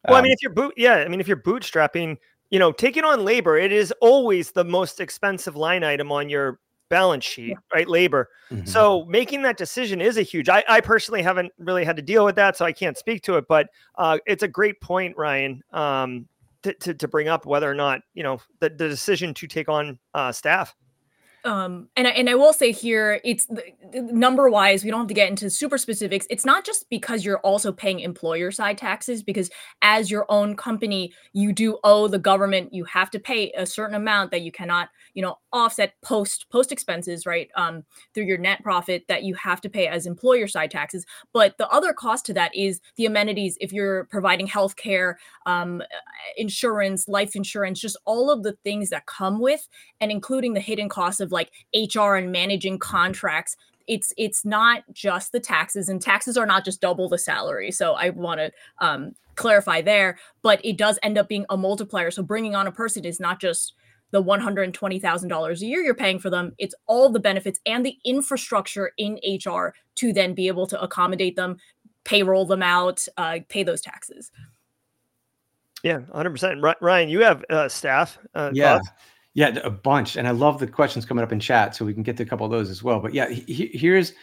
Well, um, I mean, if you're boot, yeah, I mean, if you're bootstrapping, you know, taking on labor, it is always the most expensive line item on your balance sheet, yeah. right? Labor. Mm-hmm. So making that decision is a huge. I, I personally haven't really had to deal with that, so I can't speak to it. But uh, it's a great point, Ryan. Um, to, to, to bring up whether or not you know the, the decision to take on uh, staff um, and I, and I will say here, it's number wise. We don't have to get into super specifics. It's not just because you're also paying employer side taxes, because as your own company, you do owe the government. You have to pay a certain amount that you cannot, you know, offset post post expenses, right? Um, through your net profit that you have to pay as employer side taxes. But the other cost to that is the amenities. If you're providing healthcare, um, insurance, life insurance, just all of the things that come with, and including the hidden costs of like HR and managing contracts it's it's not just the taxes and taxes are not just double the salary. So i want to um, clarify there but it does end up being a multiplier. So bringing on a person is not just the $120,000 a year you're paying for them it's all the benefits and the infrastructure in HR to then be able to accommodate them payroll them out uh, pay those taxes. Yeah 100% ryan you have uh, staff uh, yeah. costs? Yeah, a bunch, and I love the questions coming up in chat, so we can get to a couple of those as well. But yeah, he, here's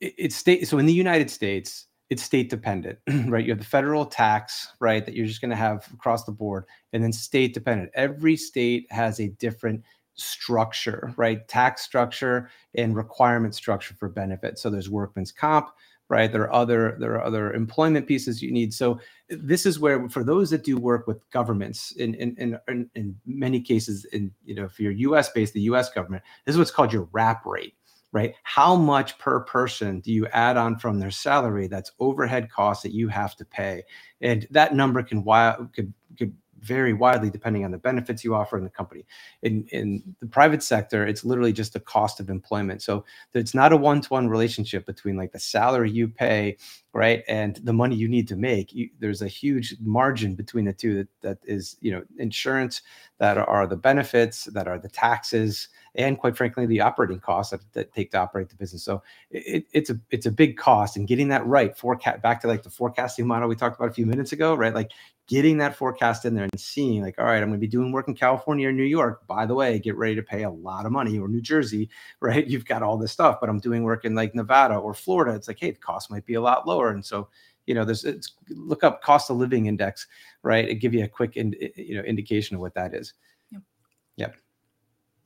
it's state. So in the United States, it's state dependent, <clears throat> right? You have the federal tax, right, that you're just going to have across the board, and then state dependent. Every state has a different structure, right? Tax structure and requirement structure for benefits. So there's workman's comp, right? There are other there are other employment pieces you need. So this is where for those that do work with governments in in in, in, many cases in you know if you're US based the US government this is what's called your wrap rate right how much per person do you add on from their salary that's overhead costs that you have to pay and that number can wild could could vary widely depending on the benefits you offer in the company. In in the private sector, it's literally just the cost of employment. So it's not a one-to-one relationship between like the salary you pay, right, and the money you need to make. You, there's a huge margin between the two that, that is, you know, insurance, that are the benefits, that are the taxes, and quite frankly, the operating costs that, that take to operate the business. So it, it's a it's a big cost, and getting that right, forecast back to like the forecasting model we talked about a few minutes ago, right? Like getting that forecast in there and seeing like all right i'm going to be doing work in california or new york. By the way get ready to pay a lot of money or new jersey <laughs> right? You've got all this stuff but i'm doing work in like nevada or florida. It's like hey the cost might be a lot lower. And so you know there's it's look up cost of living index right? It give you a quick you know indication of what that is. Yep. yep.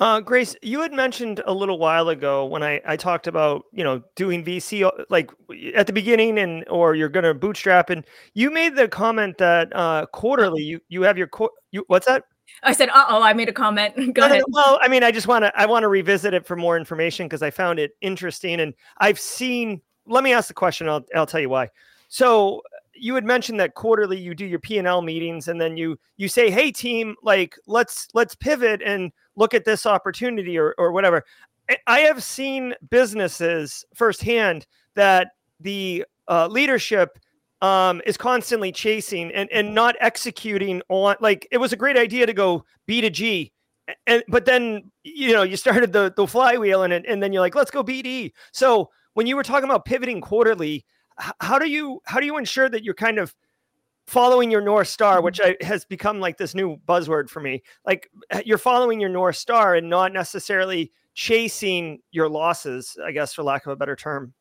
Uh, Grace, you had mentioned a little while ago when I, I talked about you know doing VC uh, like at the beginning and or you're going to bootstrap and you made the comment that uh, quarterly you you have your co- you what's that? I said, "Uh oh," I made a comment. <laughs> Go ahead. Well, I mean, I just want to I want to revisit it for more information because I found it interesting and I've seen. Let me ask the question. I'll I'll tell you why. So you had mentioned that quarterly you do your P&L meetings and then you you say, "Hey team, like let's let's pivot and look at this opportunity or, or whatever. I have seen businesses firsthand that the uh, leadership um, is constantly chasing and, and not executing on like it was a great idea to go B to G. And but then you know you started the the flywheel and and then you're like let's go BD. So when you were talking about pivoting quarterly, how do you how do you ensure that you're kind of following your north star which mm-hmm. I, has become like this new buzzword for me like you're following your north star and not necessarily chasing your losses i guess for lack of a better term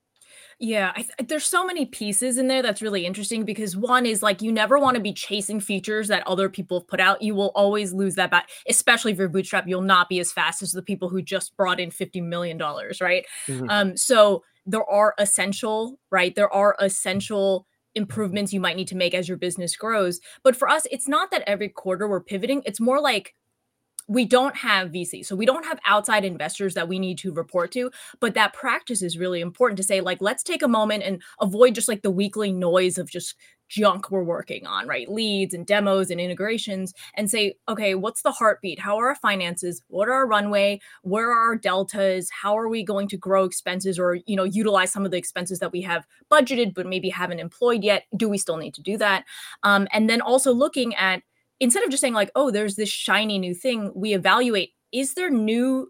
yeah, th- there's so many pieces in there that's really interesting because one is like you never want to be chasing features that other people have put out. You will always lose that bat, especially if you're bootstrap. You'll not be as fast as the people who just brought in fifty million dollars, right? Mm-hmm. Um, so there are essential, right? There are essential improvements you might need to make as your business grows. But for us, it's not that every quarter we're pivoting. It's more like we don't have VC. So we don't have outside investors that we need to report to, but that practice is really important to say like let's take a moment and avoid just like the weekly noise of just junk we're working on, right? Leads and demos and integrations and say, okay, what's the heartbeat? How are our finances? What are our runway? Where are our deltas? How are we going to grow expenses or, you know, utilize some of the expenses that we have budgeted but maybe haven't employed yet? Do we still need to do that? Um, and then also looking at instead of just saying like, oh, there's this shiny new thing, we evaluate is there new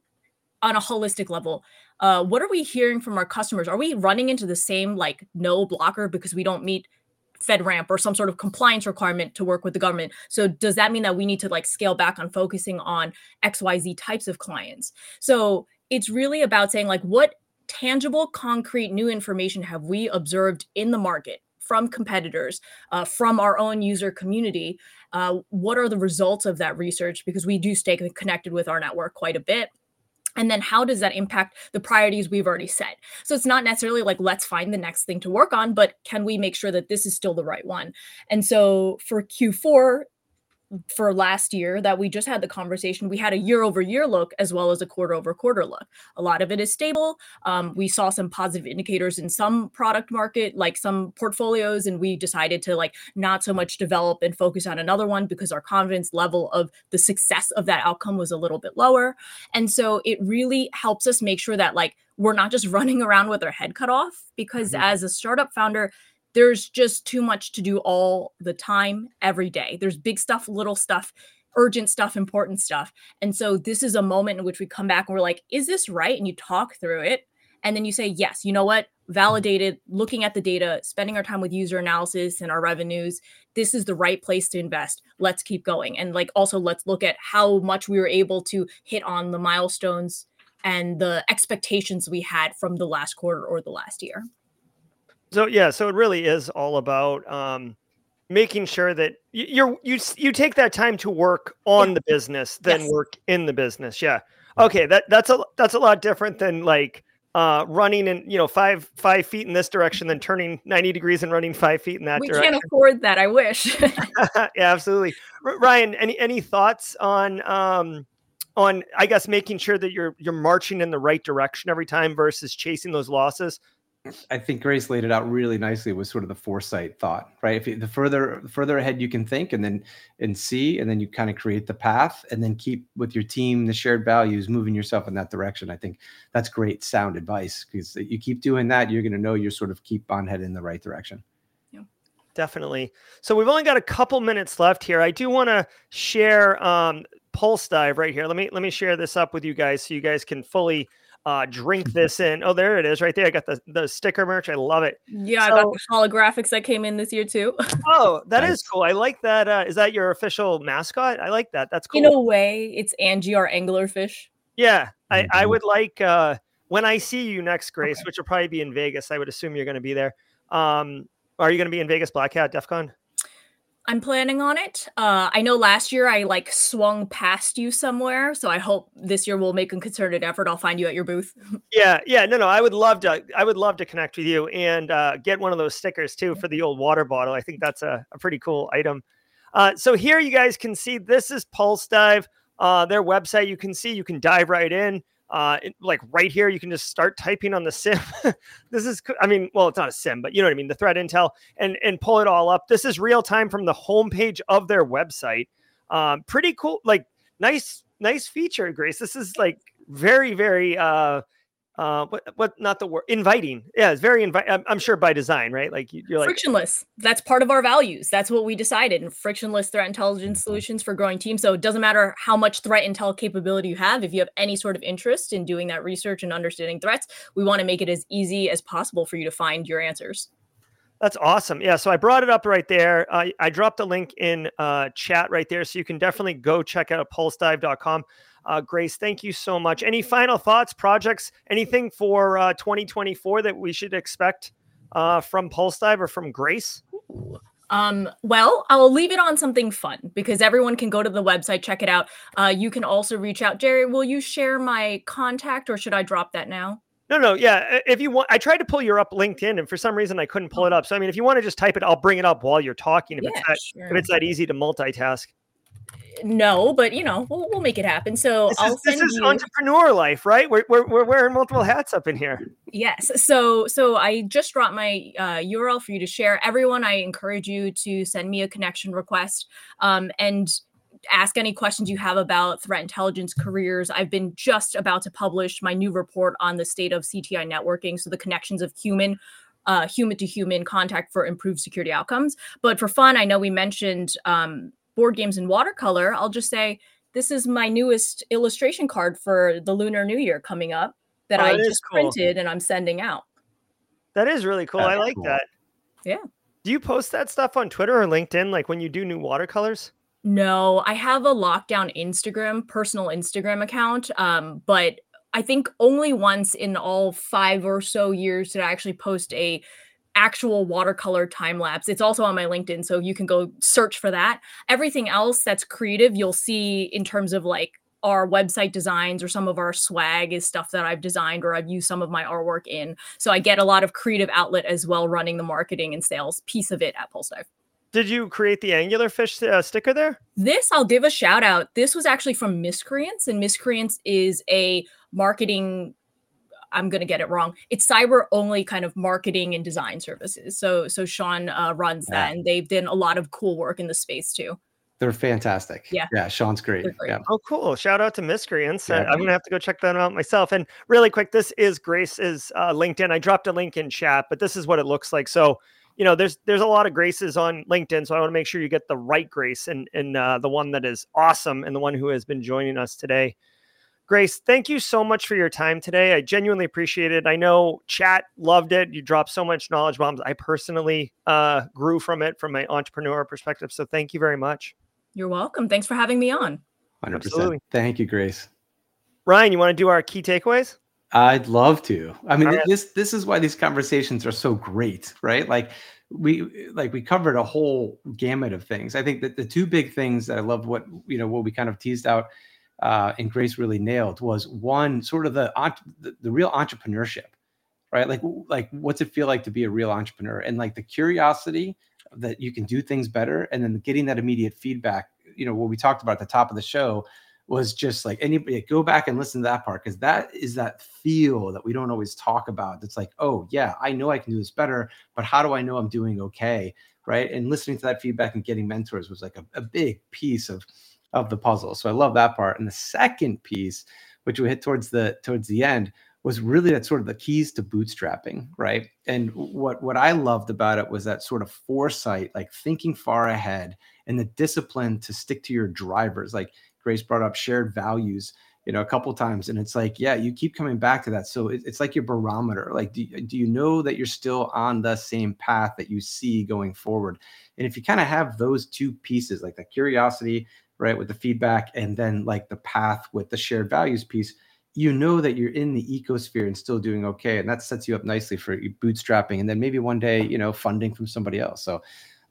on a holistic level uh, what are we hearing from our customers? Are we running into the same like no blocker because we don't meet FedRAMP or some sort of compliance requirement to work with the government. So does that mean that we need to like scale back on focusing on XYZ types of clients? So it's really about saying like what tangible, concrete new information have we observed in the market from competitors, uh, from our own user community? Uh, what are the results of that research? Because we do stay connected with our network quite a bit and then how does that impact the priorities we've already set? So it's not necessarily like let's find the next thing to work on but can we make sure that this is still the right one? And so for q4 for last year that we just had the conversation, we had a year over year look as well as a quarter over quarter look. A lot of it is stable. Um, we saw some positive indicators in some product market, like some portfolios, and we decided to like not so much develop and focus on another one because our confidence level of the success of that outcome was a little bit lower. And so it really helps us make sure that like we're not just <laughs> running around with our head cut off because mm-hmm. as a startup founder, there's just too much to do all the time, every day. There's big stuff, little stuff, urgent stuff, important stuff. And so this is a moment in which we come back and we're like, is this right? And you talk through it. And then you say, yes, you know what? Validated, looking at the data, spending our time with user analysis and our revenues. This is the right place to invest. Let's keep going. And like also, let's look at how much we were able to hit on the milestones and the expectations we had from the last quarter or the last year. So yeah, so it really is all about um, making sure that you're you you take that time to work on yeah. the business, then yes. work in the business. Yeah. Okay, that that's a that's a lot different than like uh, running in you know five five feet in this direction, then turning ninety degrees and running five feet in that direction. we direction. can't afford that. I wish. <laughs> <laughs> yeah, absolutely. R- Ryan, any any thoughts on um, on I guess making sure that you're you're marching in the right direction every time versus chasing those losses? I think Grace laid it out really nicely with sort of the foresight thought, right? If you, the further the further ahead you can think and then and see, and then you kind of create the path, and then keep with your team the shared values, moving yourself in that direction. I think that's great sound advice because you keep doing that, you're going to know you're sort of keep on heading in the right direction. Yeah, definitely. So we've only got a couple minutes left here. I do want to share um, Pulsedive right here. Let me let me share this up with you guys so you guys can fully uh, drink <laughs> this in. Oh, there it is, right there. I got the the sticker merch. I love it. yeah, I got the holographics that came in this year too. Oh, that is Nice. cool. I like that. Uh, is that your official mascot? I like that. That's cool. In a way, it's Angie, our anglerfish. yeah, I, I Mhm. would like uh, when I see you next, Grace, which will probably be in Vegas. I would assume you're going to be there. Um, are you going to be in Vegas Black Hat DEF CON? I'm planning on it. Uh, I know last year I like swung past you somewhere, so I hope this year we'll make a concerted effort. I'll find you at your booth. <laughs> Yeah, yeah, no, no. I would love to. I would love to connect with you and uh, get one of those stickers too for the old water bottle. I think that's a, a pretty cool item. Uh, so here you guys can see this is Pulsedive, uh, their website. You can see you can dive right in. Uh, like right here, you can just start typing on the sim. <laughs> this is, I mean, well, it's not a sim, but you know what I mean, the threat intel, and and pull it all up. This is real time from the homepage of their website. Um, pretty cool, like nice, nice feature, Grace. This is like very, very uh, uh what what not the word inviting yeah it's very invite I'm, I'm sure by design right like you- you're like frictionless. That's part of our values. That's what we decided. And frictionless threat intelligence solutions for growing teams. So it doesn't matter how much threat intel capability you have. If you have any sort of interest in doing that research and understanding threats, we want to make it as easy as possible for you to find your answers. that's awesome yeah so i brought it up right there uh, i dropped a link in uh chat right there so you can definitely go check out pulsedive.com uh grace thank you so much any final thoughts projects anything for uh 2024 that we should expect uh from pulsedive or from grace Um, well, I'll leave it on something fun because everyone can go to the website, check it out. Uh, you can also reach out. Gerry, will you share my contact or should I drop that now? no no yeah if you want i tried to pull your up linkedin and for some reason i couldn't pull it up so i mean if you want to just type it i'll bring it up while you're talking if it's that sure. if it's that easy to multitask no, but you know, we'll, we'll make it happen. So This I'll is, this is you. entrepreneur life, right? We're, we're, we're wearing multiple hats up in here. Yes. So so I just dropped my uh, URL for you to share. Everyone, I encourage you to send me a connection request um, and ask any questions you have about threat intelligence careers. I've been just about to publish my new report on the state of CTI networking, so the connections of human. Uh, human to human contact for improved security outcomes. But for fun, I know we mentioned um, board games in watercolor. I'll just say this is my newest illustration card for the Lunar New Year coming up that Oh, I that is just cool. printed and I'm sending out. That is really cool. I like cool. that. Yeah. Do you post that stuff on Twitter or LinkedIn, like when you do new watercolors? No, I have a lockdown Instagram, personal Instagram account. Um, but I think only once in all five or so years did I actually post a actual watercolor time lapse. It's also on my LinkedIn, so you can go search for that. Everything else that's creative, you'll see in terms of like our website designs or some of our swag is stuff that I've designed or I've used some of my artwork in. So I get a lot of creative outlet as well running the marketing and sales piece of it at Pulsedive. Did you create the anglerfish uh, sticker there? This I'll give a shout out. This was actually from Miscreants, and Miscreants is a marketing. I'm gonna get it wrong. It's cyber only kind of marketing and design services. So so Sean uh, runs Yeah. that, and they've done a lot of cool work in the space too. They're fantastic. Yeah. Yeah. Sean's great. Great. Yeah. Oh, cool. Shout out to Miscreants. Yeah. I'm going to have to go check that out myself. And really quick, this is Grace's uh, LinkedIn. I dropped a link in chat, but this is what it looks like. So, you know, there's there's a lot of Graces on LinkedIn. So I want to make sure you get the right Grace and, and uh, the one that is awesome and the one who has been joining us today. Grace, thank you so much for your time today. I genuinely appreciate it. I know chat loved it. You dropped so much knowledge bombs. I personally uh, grew from it from my entrepreneur perspective. So thank you very much. You're welcome. Thanks for having me on. 100%. Absolutely. Thank you, Grace. Ryan, you want to do our key takeaways? I'd love to. I mean, All right. this this is why these conversations are so great, right? Like we like we covered a whole gamut of things. I think that the two big things that I love what you know what we kind of teased out uh, and Grace really nailed was one sort of the, the the real entrepreneurship, right? Like like what's it feel like to be a real entrepreneur and like the curiosity that you can do things better and then getting that immediate feedback. You know what we talked about at the top of the show was just like anybody go back and listen to that part because that is that feel that we don't always talk about. It's like, oh yeah, I know I can do this better, but how do I know I'm doing okay? Right. And listening to that feedback and getting mentors was like a, a big piece of of the puzzle. So I love that part. And the second piece, which we hit towards the towards the end, was really that sort of the keys to bootstrapping, right? And what what I loved about it was that sort of foresight, like thinking far ahead, and the discipline to stick to your drivers. Like Grace brought up shared values, you know, a couple times, and it's like, yeah, you keep coming back to that. So it, it's like your barometer. Like, do, do you know that you're still on the same path that you see going forward? And if you kind of have those two pieces, like the curiosity right with the feedback and then like the path with the shared values piece you know that you're in the ecosphere and still doing okay and that sets you up nicely for bootstrapping and then maybe one day you know funding from somebody else so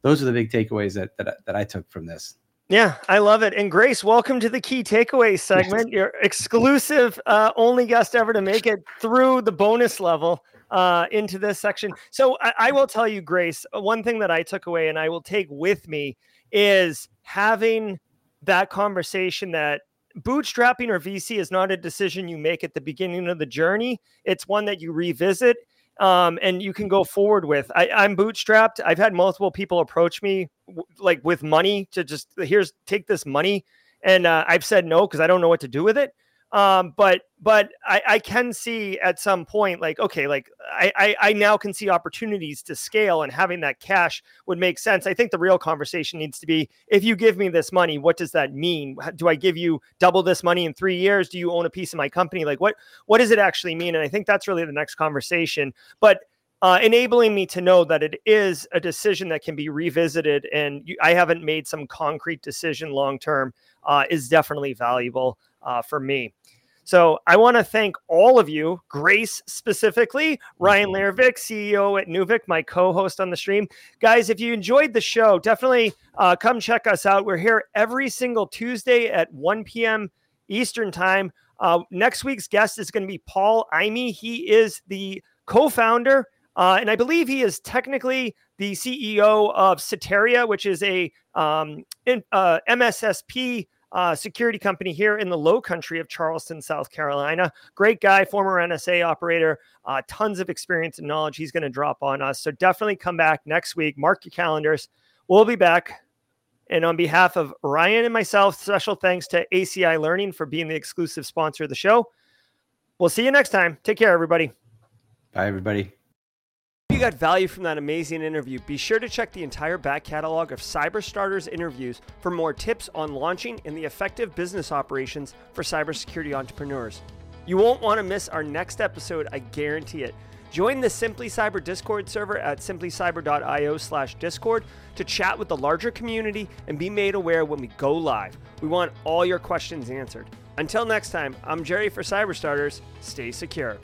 those are the big takeaways that that, that i took from this yeah, I love it. And Grace, welcome to the key takeaway segment. Your exclusive, uh, only guest ever to make it through the bonus level uh, into this section. So I, I will tell you, Grace, one thing that I took away and I will take with me is having that conversation that bootstrapping or VC is not a decision you make at the beginning of the journey. It's one that you revisit um, and you can go forward with. I, I'm bootstrapped. I've had multiple people approach me w- like with money to just here's take this money, and uh, I've said no because I don't know what to do with it. Um, but but I, I can see at some point like okay like I, I I now can see opportunities to scale and having that cash would make sense. I think the real conversation needs to be if you give me this money, what does that mean? Do I give you double this money in three years? Do you own a piece of my company? Like what what does it actually mean? And I think that's really the next conversation. But uh, enabling me to know that it is a decision that can be revisited and you, I haven't made some concrete decision long term uh, is definitely valuable uh, for me. So I want to thank all of you, Grace specifically, Ryan. Leirvik, CEO at Neuvik, my co-host on the stream. Guys, if you enjoyed the show, definitely uh, come check us out. We're here every single Tuesday at 1 p.m. Eastern time. Uh, next week's guest is going to be Paul Imey. He is the co-founder, uh, and I believe he is technically the CEO of Ceteria, which is a um, in, uh, MSSP uh, security company here in the low country of Charleston, South Carolina. Great guy, former NSA operator, uh, tons of experience and knowledge he's going to drop on us. So definitely come back next week. Mark your calendars. We'll be back. And on behalf of Ryan and myself, special thanks to ACI Learning for being the exclusive sponsor of the show. We'll see you next time. Take care, everybody. Bye, everybody got value from that amazing interview, be sure to check the entire back catalog of Cyberstarters interviews for more tips on launching and the effective business operations for cybersecurity entrepreneurs. You won't want to miss our next episode, I guarantee it. Join the Simply Cyber Discord server at simplycyber.io slash discord to chat with the larger community and be made aware when we go live. We want all your questions answered. Until next time, I'm Gerry for Cyberstarters. Stay secure.